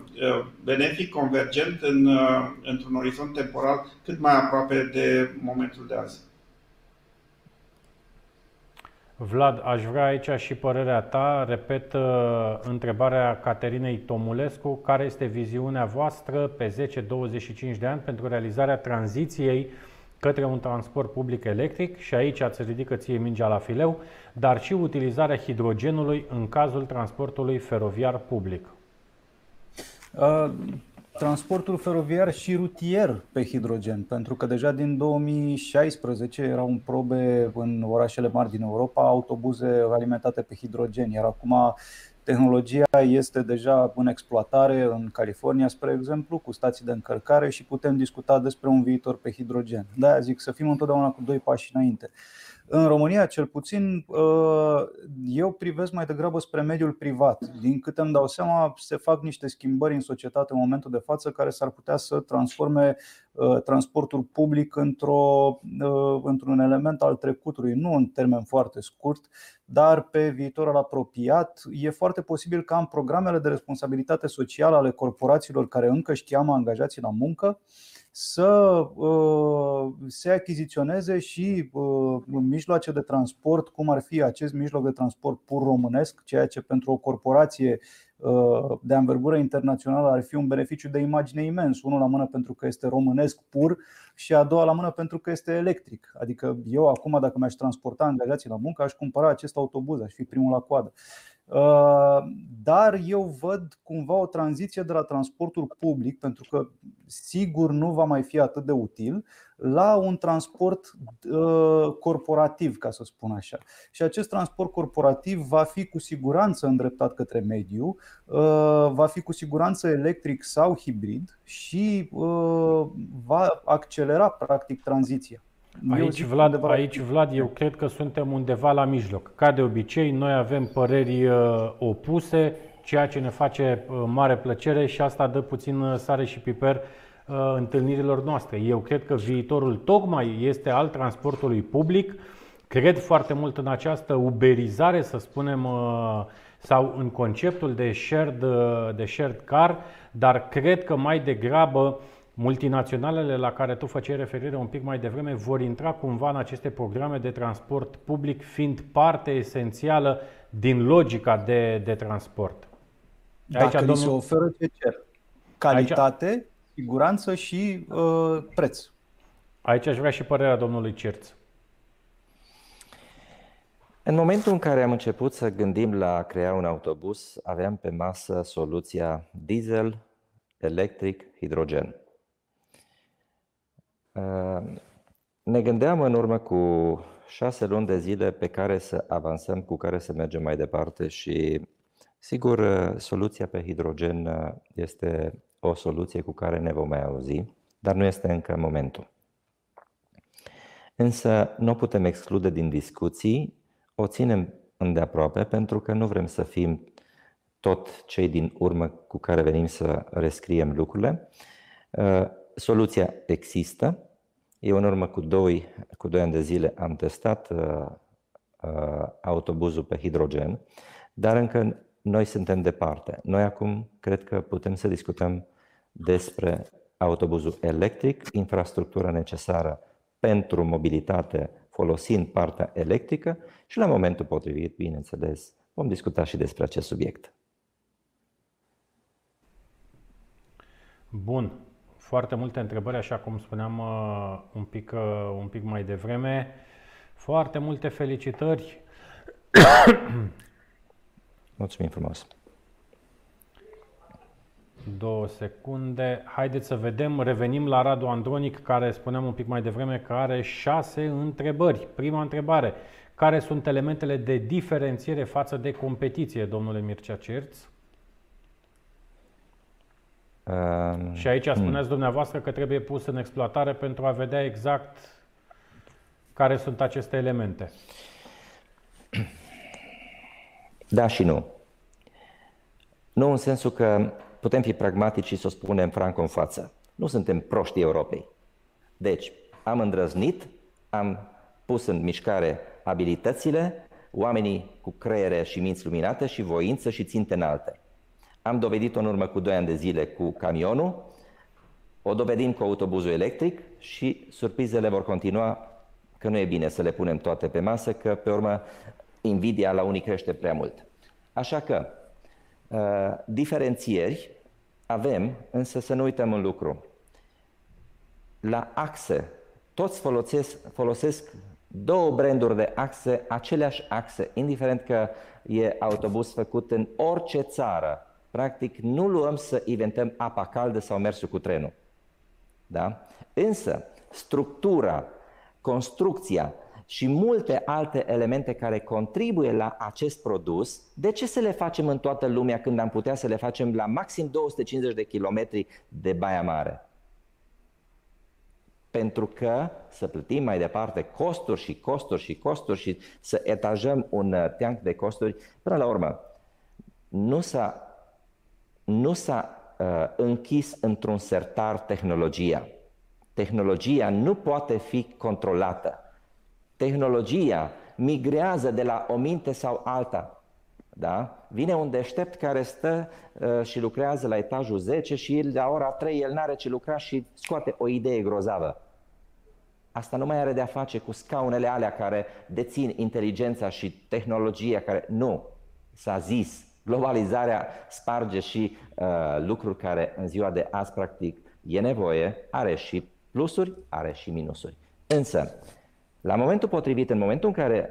benefic, convergent, în, uh, într-un orizont temporal cât mai aproape de momentul de azi. Vlad, aș vrea aici și părerea ta. Repet uh, întrebarea Caterinei Tomulescu. Care este viziunea voastră pe 10-25 de ani pentru realizarea tranziției către un transport public electric și aici ați ridică ție mingea la fileu, dar și utilizarea hidrogenului în cazul transportului feroviar public. Uh, transportul feroviar și rutier pe hidrogen, pentru că deja din 2016 erau în probe în orașele mari din Europa autobuze alimentate pe hidrogen, iar acum Tehnologia este deja în exploatare în California, spre exemplu, cu stații de încărcare și putem discuta despre un viitor pe hidrogen. De-aia zic să fim întotdeauna cu doi pași înainte. În România, cel puțin, uh, eu privesc mai degrabă spre mediul privat. Din câte îmi dau seama, se fac niște schimbări în societate în momentul de față care s-ar putea să transforme uh, transportul public într-o, uh, într-un element al trecutului, nu în termen foarte scurt, dar pe viitorul apropiat. E foarte posibil ca în programele de responsabilitate socială ale corporațiilor care încă își cheamă angajații la muncă, să uh, se achiziționeze și uh, mijloace de transport, cum ar fi acest mijloc de transport pur românesc, ceea ce pentru o corporație uh, de anvergură internațională ar fi un beneficiu de imagine imens. Unul la mână pentru că este românesc pur și a doua la mână pentru că este electric. Adică eu acum dacă mi-aș transporta angajații la muncă, aș cumpăra acest autobuz, aș fi primul la coadă. Uh, dar eu văd cumva o tranziție de la transportul public, pentru că sigur nu va mai fi atât de util, la un transport uh, corporativ, ca să spun așa. Și acest transport corporativ va fi cu siguranță îndreptat către mediu, uh, va fi cu siguranță electric sau hibrid și va accelera practic tranziția. Aici Vlad, aici, Vlad, eu cred că suntem undeva la mijloc. Ca de obicei, noi avem păreri uh, opuse, ceea ce ne face uh, mare plăcere și asta dă puțin uh, sare și piper întâlnirilor noastre. Eu cred că viitorul tocmai este al transportului public. Cred foarte mult în această uberizare, să spunem, sau în conceptul de shared, de shared car, dar cred că mai degrabă multinaționalele la care tu făceai referire un pic mai devreme vor intra cumva în aceste programe de transport public, fiind parte esențială din logica de, de transport. Aici, Dacă domnul... se oferă ce cer. Calitate, Aici... siguranță și uh, preț. Aici aș vrea și părerea domnului Cerț. În momentul în care am început să gândim la a crea un autobuz, aveam pe masă soluția diesel, electric, hidrogen. Ehm, ne gândeam în urmă cu șase luni de zile pe care să avansăm, cu care să mergem mai departe și, sigur, soluția pe hidrogen este o soluție cu care ne vom mai auzi, dar nu este încă momentul. Însă nu putem exclude din discuții, o ținem îndeaproape pentru că nu vrem să fim tot cei din urmă cu care venim să rescriem lucrurile. Ehm, soluția există, eu în urmă cu doi, cu doi ani de zile am testat uh, uh, autobuzul pe hidrogen, dar încă noi suntem departe. Noi acum cred că putem să discutăm despre autobuzul electric, infrastructura necesară pentru mobilitate folosind partea electrică și la momentul potrivit, bineînțeles, vom discuta și despre acest subiect. Bun foarte multe întrebări, așa cum spuneam uh, un pic, uh, un pic mai devreme. Foarte multe felicitări. Mulțumim frumos. Două secunde. Haideți să vedem. Revenim la Radu Andronic, care spuneam un pic mai devreme că are șase întrebări. Prima întrebare. Care sunt elementele de diferențiere față de competiție, domnule Mircea Cerț? Uh, și aici spuneți hmm. dumneavoastră că trebuie pus în exploatare pentru a vedea exact care sunt aceste elemente. Da și nu. Nu în sensul că putem fi pragmatici și să o spunem franc în față. Nu suntem proștii Europei. Deci, am îndrăznit, am pus în mișcare abilitățile, oamenii cu creiere și minți luminate și voință și ținte înalte. Am dovedit-o în urmă cu 2 ani de zile cu camionul, o dovedim cu autobuzul electric și surprizele vor continua, că nu e bine să le punem toate pe masă, că pe urmă invidia la unii crește prea mult. Așa că, uh, diferențieri avem, însă să nu uităm un lucru. La axe, toți folosesc, folosesc două branduri de axe, aceleași axe, indiferent că e autobuz făcut în orice țară, Practic, nu luăm să inventăm apa caldă sau mersul cu trenul. Da? Însă, structura, construcția și multe alte elemente care contribuie la acest produs, de ce să le facem în toată lumea când am putea să le facem la maxim 250 de kilometri de Baia Mare? Pentru că să plătim mai departe costuri și costuri și costuri și să etajăm un uh, teanc de costuri, până la urmă, nu s-a nu s-a uh, închis într-un sertar tehnologia. Tehnologia nu poate fi controlată. Tehnologia migrează de la o minte sau alta. Da? Vine un deștept care stă uh, și lucrează la etajul 10 și el, la ora 3 el n-are ce lucra și scoate o idee grozavă. Asta nu mai are de-a face cu scaunele alea care dețin inteligența și tehnologia care... Nu, s-a zis, Globalizarea sparge și uh, lucruri care în ziua de azi practic e nevoie, are și plusuri, are și minusuri. Însă, la momentul potrivit, în momentul în care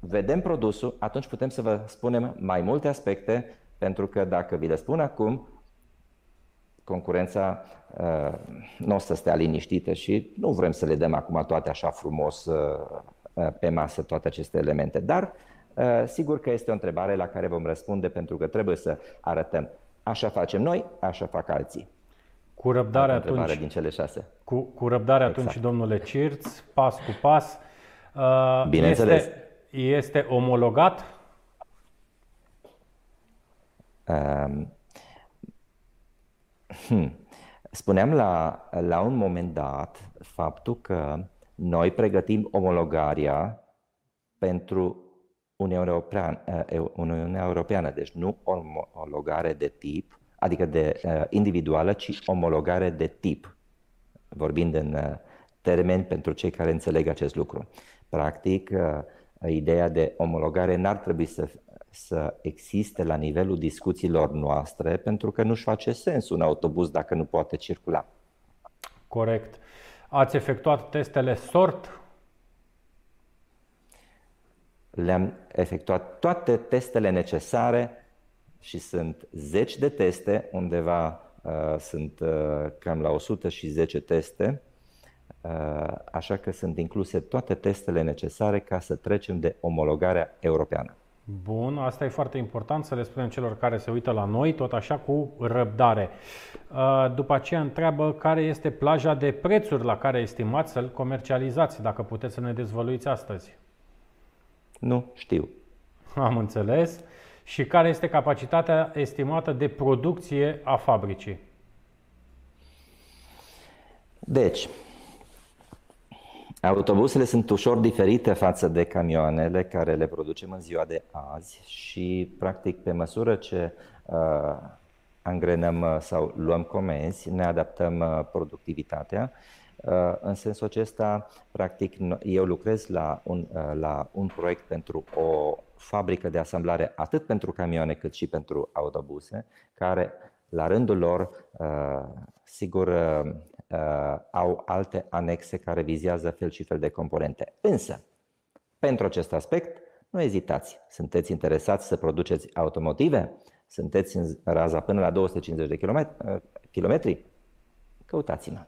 vedem produsul, atunci putem să vă spunem mai multe aspecte, pentru că dacă vi le spun acum, concurența uh, nu o să stea liniștită și nu vrem să le dăm acum toate așa frumos uh, uh, pe masă toate aceste elemente. Dar sigur că este o întrebare la care vom răspunde pentru că trebuie să arătăm așa facem noi, așa fac alții. Cu răbdare atunci. din cele șase. Cu, cu răbdare exact. atunci, domnule Cirț, pas cu pas. Bineînțeles. Este, este omologat? Um, hmm. Spuneam la, la un moment dat faptul că noi pregătim omologarea pentru Uniunea Europeană, uh, Uniunea Europeană, deci nu omologare de tip, adică de uh, individuală, ci omologare de tip, vorbind în uh, termeni pentru cei care înțeleg acest lucru. Practic, ideea de omologare n-ar trebui să, să existe la nivelul discuțiilor noastre, pentru că nu-și face sens un autobuz dacă nu poate circula. Corect. Ați efectuat testele SORT? Le-am efectuat toate testele necesare și sunt zeci de teste, undeva uh, sunt uh, cam la 110 teste Uh, așa că sunt incluse toate testele necesare ca să trecem de omologarea europeană. Bun, asta e foarte important să le spunem celor care se uită la noi, tot așa cu răbdare. Uh, după aceea întreabă care este plaja de prețuri la care estimați să-l comercializați, dacă puteți să ne dezvăluiți astăzi. Nu știu. Am înțeles. Și care este capacitatea estimată de producție a fabricii? Deci, Autobuzele sunt ușor diferite față de camioanele care le producem în ziua de azi și, practic, pe măsură ce uh, angrenăm uh, sau luăm comenzi, ne adaptăm uh, productivitatea. Uh, în sensul acesta, practic, eu lucrez la un, uh, la un proiect pentru o fabrică de asamblare atât pentru camioane cât și pentru autobuse, care la rândul lor, uh, sigur, uh, uh, au alte anexe care vizează fel și fel de componente. Însă, pentru acest aspect, nu ezitați. Sunteți interesați să produceți automotive? Sunteți în raza până la 250 de kilometri? Căutați-mă.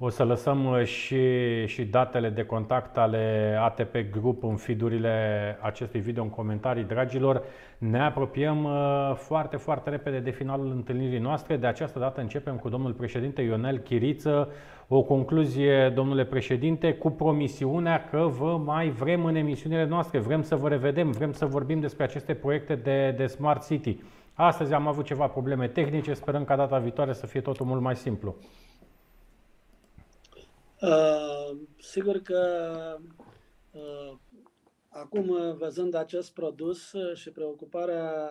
O să lăsăm uh, și, și datele de contact ale ATP Group în fidurile acestui video în comentarii, dragilor. Ne apropiem uh, foarte, foarte repede de finalul întâlnirii noastre. De această dată începem cu domnul președinte Ionel Chiriță. O concluzie, domnule președinte, cu promisiunea că vă mai vrem în emisiunile noastre, vrem să vă revedem, vrem să vorbim despre aceste proiecte de, de Smart City. Astăzi am avut ceva probleme tehnice, sperăm ca data viitoare să fie totul mult mai simplu. Uh, sigur că uh, acum, văzând acest produs și preocuparea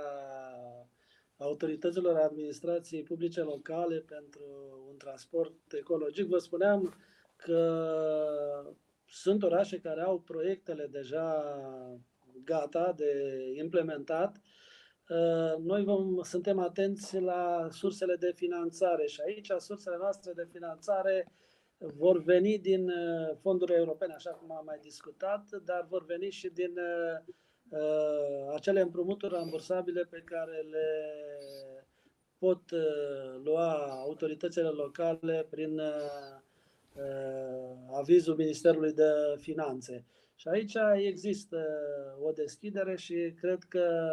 autorităților administrației publice locale pentru un transport ecologic, vă spuneam că sunt orașe care au proiectele deja gata de implementat. Uh, noi vom, suntem atenți la sursele de finanțare și aici sursele noastre de finanțare vor veni din uh, fonduri europene, așa cum am mai discutat, dar vor veni și din uh, uh, acele împrumuturi rambursabile pe care le pot lua autoritățile locale prin avizul Ministerului de Finanțe. Și aici există o deschidere și cred că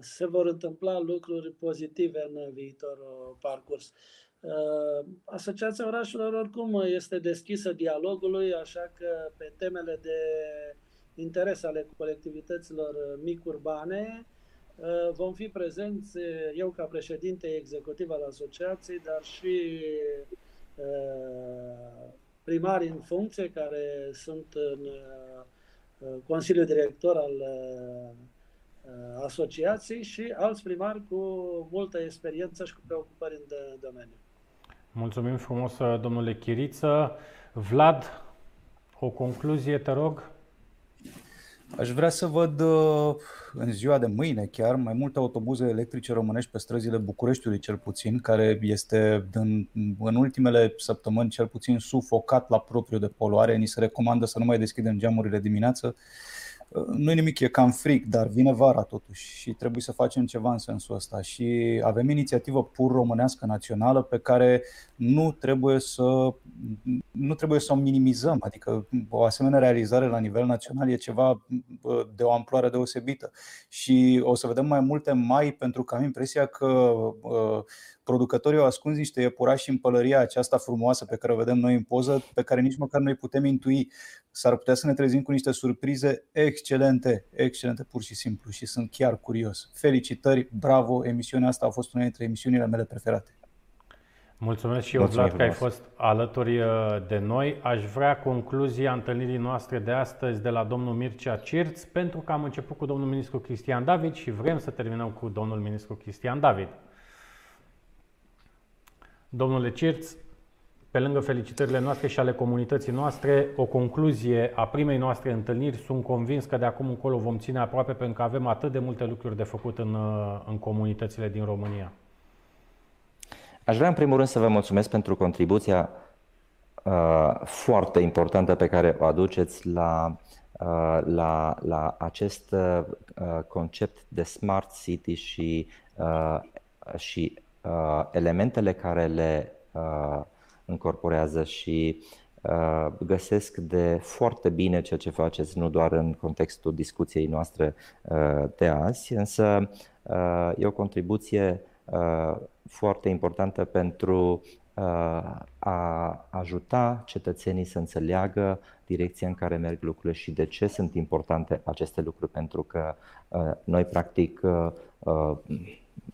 se vor întâmpla lucruri pozitive în viitorul parcurs. Uh, Asociația Orașelor oricum este deschisă dialogului, așa că pe temele de interes ale colectivităților mic-urbane uh, vom fi prezenți, eu ca președinte executiv al asociației, dar și uh, primari în funcție care sunt în Consiliul Director al asociației și alți primari cu multă experiență și cu preocupări în domeniu. Mulțumim frumos, domnule Chiriță. Vlad, o concluzie, te rog. Aș vrea să văd uh, în ziua de mâine chiar mai multe autobuze electrice românești pe străzile Bucureștiului cel puțin, care este în, în ultimele săptămâni cel puțin sufocat la propriu de poluare. Ni se recomandă să nu mai deschidem geamurile dimineață nu e nimic, e cam fric, dar vine vara totuși și trebuie să facem ceva în sensul ăsta. Și avem inițiativă pur românească națională pe care nu trebuie să, nu trebuie să o minimizăm. Adică o asemenea realizare la nivel național e ceva de o amploare deosebită. Și o să vedem mai multe mai pentru că am impresia că producătorii au ascuns niște iepurași în pălăria aceasta frumoasă pe care o vedem noi în poză, pe care nici măcar noi putem intui. S-ar putea să ne trezim cu niște surprize excelente, excelente pur și simplu și sunt chiar curios. Felicitări, bravo, emisiunea asta a fost una dintre emisiunile mele preferate. Mulțumesc și eu, Vlad, că ai fost alături uh, de noi. Aș vrea concluzia întâlnirii noastre de astăzi de la domnul Mircea Cirț, pentru că am început cu domnul ministru Cristian David și vrem să terminăm cu domnul ministru Cristian David. Domnule Cirț, pe lângă felicitările noastre și ale comunității noastre, o concluzie a primei noastre întâlniri, sunt convins că de acum încolo vom ține aproape pentru că avem atât de multe lucruri de făcut în, în comunitățile din România. Aș vrea în primul rând să vă mulțumesc pentru contribuția uh, foarte importantă pe care o aduceți la, uh, la, la acest uh, concept de smart city și, uh, și uh, elementele care le uh, încorporează și uh, găsesc de foarte bine ceea ce faceți, nu doar în contextul discuției noastre uh, de azi, însă uh, e o contribuție uh, foarte importantă pentru uh, a ajuta cetățenii să înțeleagă direcția în care merg lucrurile și de ce sunt importante aceste lucruri, pentru că uh, noi, practic, uh,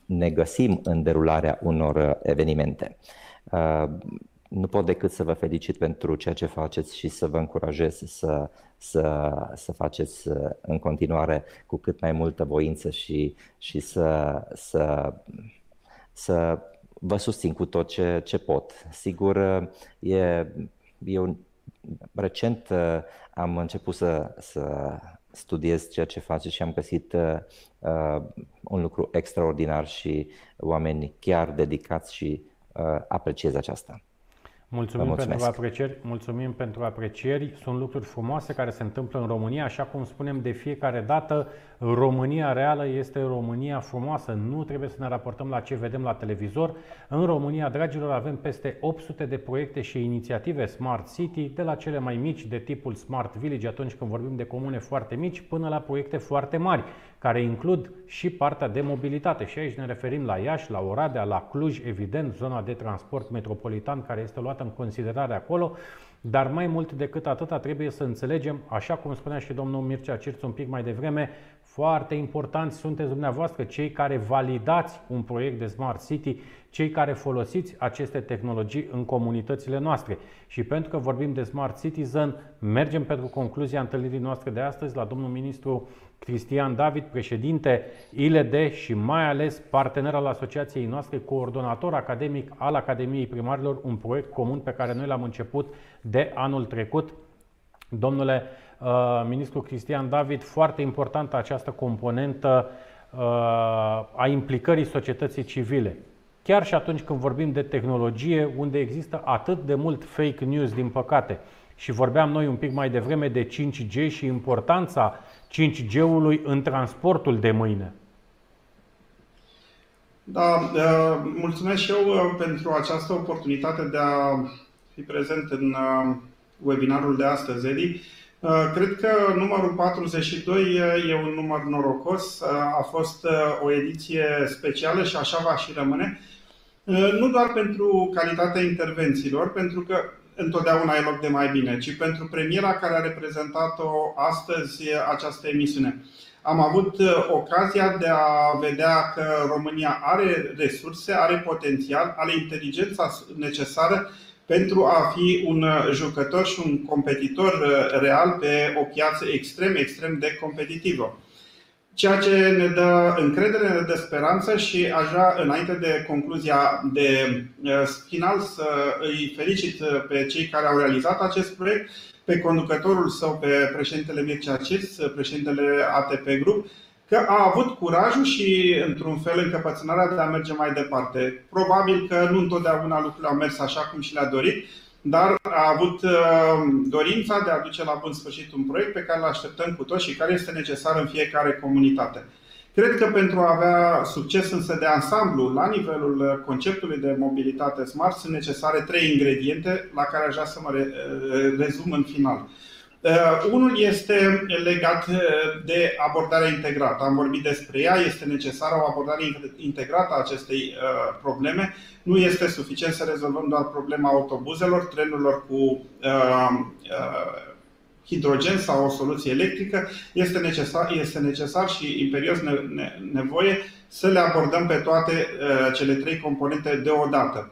ne găsim în derularea unor uh, evenimente. Uh, nu pot decât să vă felicit pentru ceea ce faceți și să vă încurajez să, să, să faceți uh, în continuare cu cât mai multă voință și, și să, să, să vă susțin cu tot ce, ce pot. Sigur, e, eu recent am început să, să studiez ceea ce face și am găsit uh, uh, un lucru extraordinar și oameni chiar dedicați și uh, apreciez aceasta. Mulțumim pentru aprecieri, mulțumim pentru aprecieri. Sunt lucruri frumoase care se întâmplă în România, așa cum spunem de fiecare dată, România reală este România frumoasă. Nu trebuie să ne raportăm la ce vedem la televizor. În România, dragilor, avem peste 800 de proiecte și inițiative Smart City, de la cele mai mici de tipul Smart Village, atunci când vorbim de comune foarte mici, până la proiecte foarte mari, care includ și partea de mobilitate. Și aici ne referim la Iași, la Oradea, la Cluj, evident, zona de transport metropolitan care este luată în considerare acolo. Dar mai mult decât atâta trebuie să înțelegem, așa cum spunea și domnul Mircea Cirț un pic mai devreme, foarte importanți sunteți dumneavoastră, cei care validați un proiect de Smart City, cei care folosiți aceste tehnologii în comunitățile noastre. Și pentru că vorbim de Smart Citizen, mergem pentru concluzia întâlnirii noastre de astăzi la domnul ministru Cristian David, președinte ILD și mai ales partener al asociației noastre, coordonator academic al Academiei Primarilor, un proiect comun pe care noi l-am început de anul trecut. Domnule uh, ministru Cristian David, foarte importantă această componentă uh, a implicării societății civile. Chiar și atunci când vorbim de tehnologie, unde există atât de mult fake news, din păcate, și vorbeam noi un pic mai devreme de 5G și importanța 5G-ului în transportul de mâine. Da, mulțumesc și eu pentru această oportunitate de a fi prezent în webinarul de astăzi, Edi. Cred că numărul 42 e un număr norocos, a fost o ediție specială și așa va și rămâne. Nu doar pentru calitatea intervențiilor, pentru că întotdeauna e loc de mai bine, ci pentru premiera care a reprezentat-o astăzi această emisiune. Am avut uh, ocazia de a vedea că România are resurse, are potențial, are inteligența necesară pentru a fi un uh, jucător și un competitor uh, real pe o piață extrem, extrem de competitivă. ceea ce ne dă încredere, ne dă speranță și aș vrea, înainte de concluzia de final, să îi felicit pe cei care au realizat acest proiect, pe conducătorul său, pe președintele Mircea Cis, președintele ATP Group, că a avut curajul și, într-un fel, încăpățânarea de a merge mai departe. Probabil că nu întotdeauna lucrurile au mers așa cum și le-a dorit, dar a avut uh, dorința de a duce la bun sfârșit un proiect pe care îl așteptăm cu toți și care este necesar în fiecare comunitate. Cred că pentru a avea succes însă de ansamblu la nivelul uh, conceptului de mobilitate smart sunt necesare trei ingrediente la care aș vrea să mă uh, rezum în final. Uh, unul este legat uh, de abordarea integrată. Am vorbit despre ea, este necesară o abordare integrată a acestei uh, probleme. Nu este suficient să rezolvăm doar problema autobuzelor, trenurilor cu hidrogen sau o soluție electrică. Este necesar, este necesar și imperios nevoie să le abordăm pe toate cele trei componente deodată.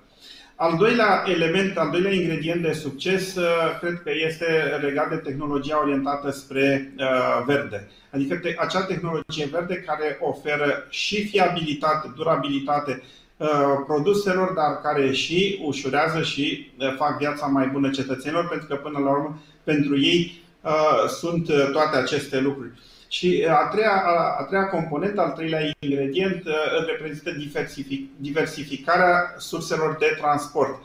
Al doilea element, al doilea ingredient de succes, uh, cred că este legat de tehnologia orientată spre uh, verde. Adică acea tehnologie verde care oferă și fiabilitate, durabilitate uh, produselor, dar care și ușurează și fac viața mai bună cetățenilor, pentru că până la urmă pentru ei sunt toate aceste lucruri. Și uh, a treia, a, a treia componentă, al treilea ingredient, uh, îl reprezintă diversific, diversificarea surselor de transport.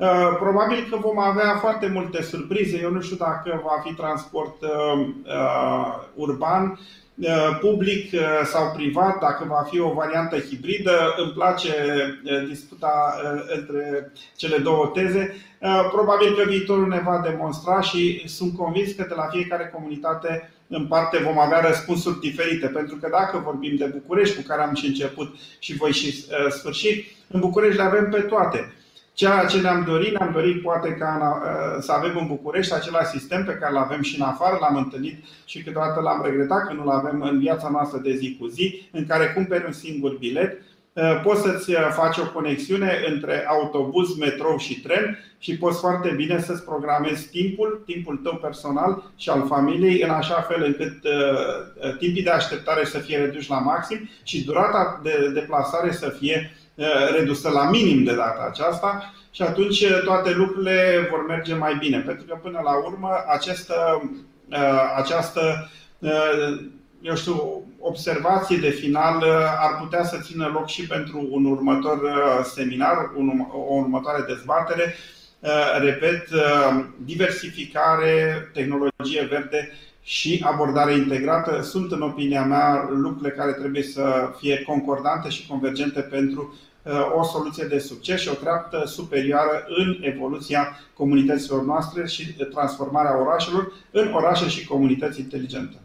Uh, probabil că vom avea foarte multe surprize. Eu nu știu dacă va fi transport uh, uh, urban, public sau privat, dacă va fi o variantă hibridă. Îmi place disputa între cele două teze. Probabil că viitorul ne va demonstra și sunt convins că de la fiecare comunitate în parte vom avea răspunsuri diferite. Pentru că dacă vorbim de București, cu care am și început și voi și uh, sfârșit, în București le avem pe toate. Ceea ce ne-am dorit, ne-am dorit poate ca uh, să avem în București același sistem pe care îl avem și în afară, l-am întâlnit și câteodată l-am regretat că nu-l avem în viața noastră de zi cu zi, în care cumperi un singur bilet Uh, poți să-ți uh, faci o conexiune între autobuz, metrou și tren și poți foarte bine să-ți programezi timpul, timpul tău personal și al familiei, în așa fel încât uh, timpii de așteptare să fie reduși la maxim și durata de deplasare să fie redusă la minim de data aceasta și atunci toate lucrurile vor merge mai bine. Pentru că până la urmă această, această eu știu, observație de final uh, ar putea să țină loc și pentru un următor uh, seminar, o următoare dezbatere. Uh, repet, diversificare, tehnologie verde și abordare integrată sunt, în opinia mea, lucrurile care trebuie să fie concordante și convergente pentru o soluție de succes și o treaptă superioară în evoluția comunităților noastre și transformarea orașelor în orașe și comunități inteligente.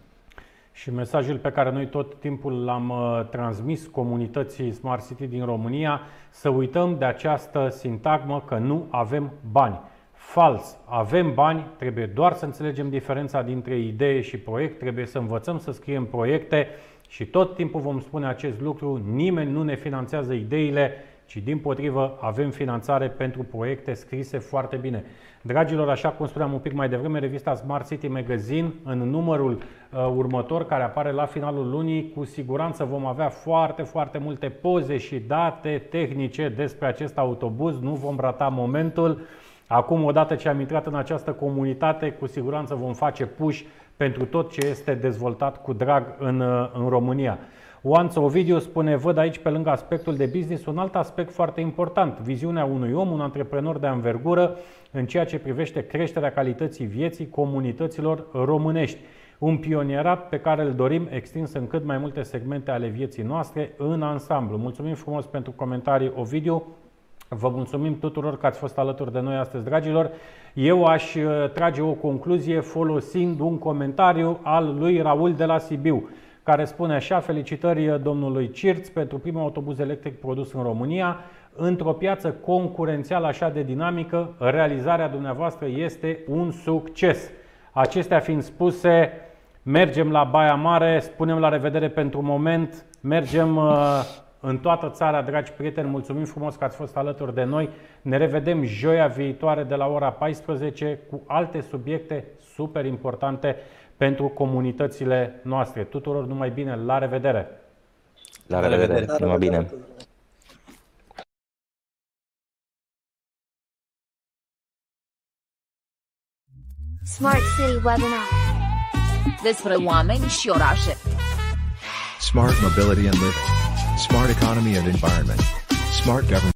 Și mesajul pe care noi tot timpul l-am uh, transmis comunității Smart City din România, să uităm de această sintagmă că nu avem bani. Fals. Avem bani, trebuie doar să înțelegem diferența dintre idee și proiect, trebuie să învățăm să scriem proiecte și tot timpul vom spune acest lucru, nimeni nu ne finanțează ideile, ci din potrivă avem finanțare pentru proiecte scrise foarte bine. Dragilor, așa cum spuneam un pic mai devreme, revista Smart City Magazine, în numărul uh, următor, care apare la finalul lunii, cu siguranță vom avea foarte, foarte multe poze și date tehnice despre acest autobuz. Nu vom rata momentul. Acum, odată ce am intrat în această comunitate, cu siguranță vom face push pentru tot ce este dezvoltat cu drag în, uh, în România. Oanță Ovidiu spune, văd aici pe lângă aspectul de business un alt aspect foarte important, viziunea unui om, un antreprenor de anvergură în ceea ce privește creșterea calității vieții comunităților românești. Un pionierat pe care îl dorim extins în cât mai multe segmente ale vieții noastre în ansamblu. Mulțumim frumos pentru comentarii, Ovidiu. Vă mulțumim tuturor că ați fost alături de noi astăzi, dragilor. Eu aș uh, trage o concluzie folosind un comentariu al lui Raul de la Sibiu care spune așa, felicitări domnului Cirț pentru primul autobuz electric produs în România. Într-o piață concurențială așa de dinamică, realizarea dumneavoastră este un succes. Acestea fiind spuse, mergem la Baia Mare, spunem la revedere pentru moment, mergem uh, în toată țara, dragi prieteni, mulțumim frumos că ați fost alături de noi. Ne revedem joia viitoare de la ora 14 cu alte subiecte super importante pentru comunitățile noastre. Tuturor numai bine, la revedere! La revedere, La numai revedere bine! tuturor. Smart City Webinar. despre oameni și orașe. Smart mobility and living. Smart economy and environment. Smart government.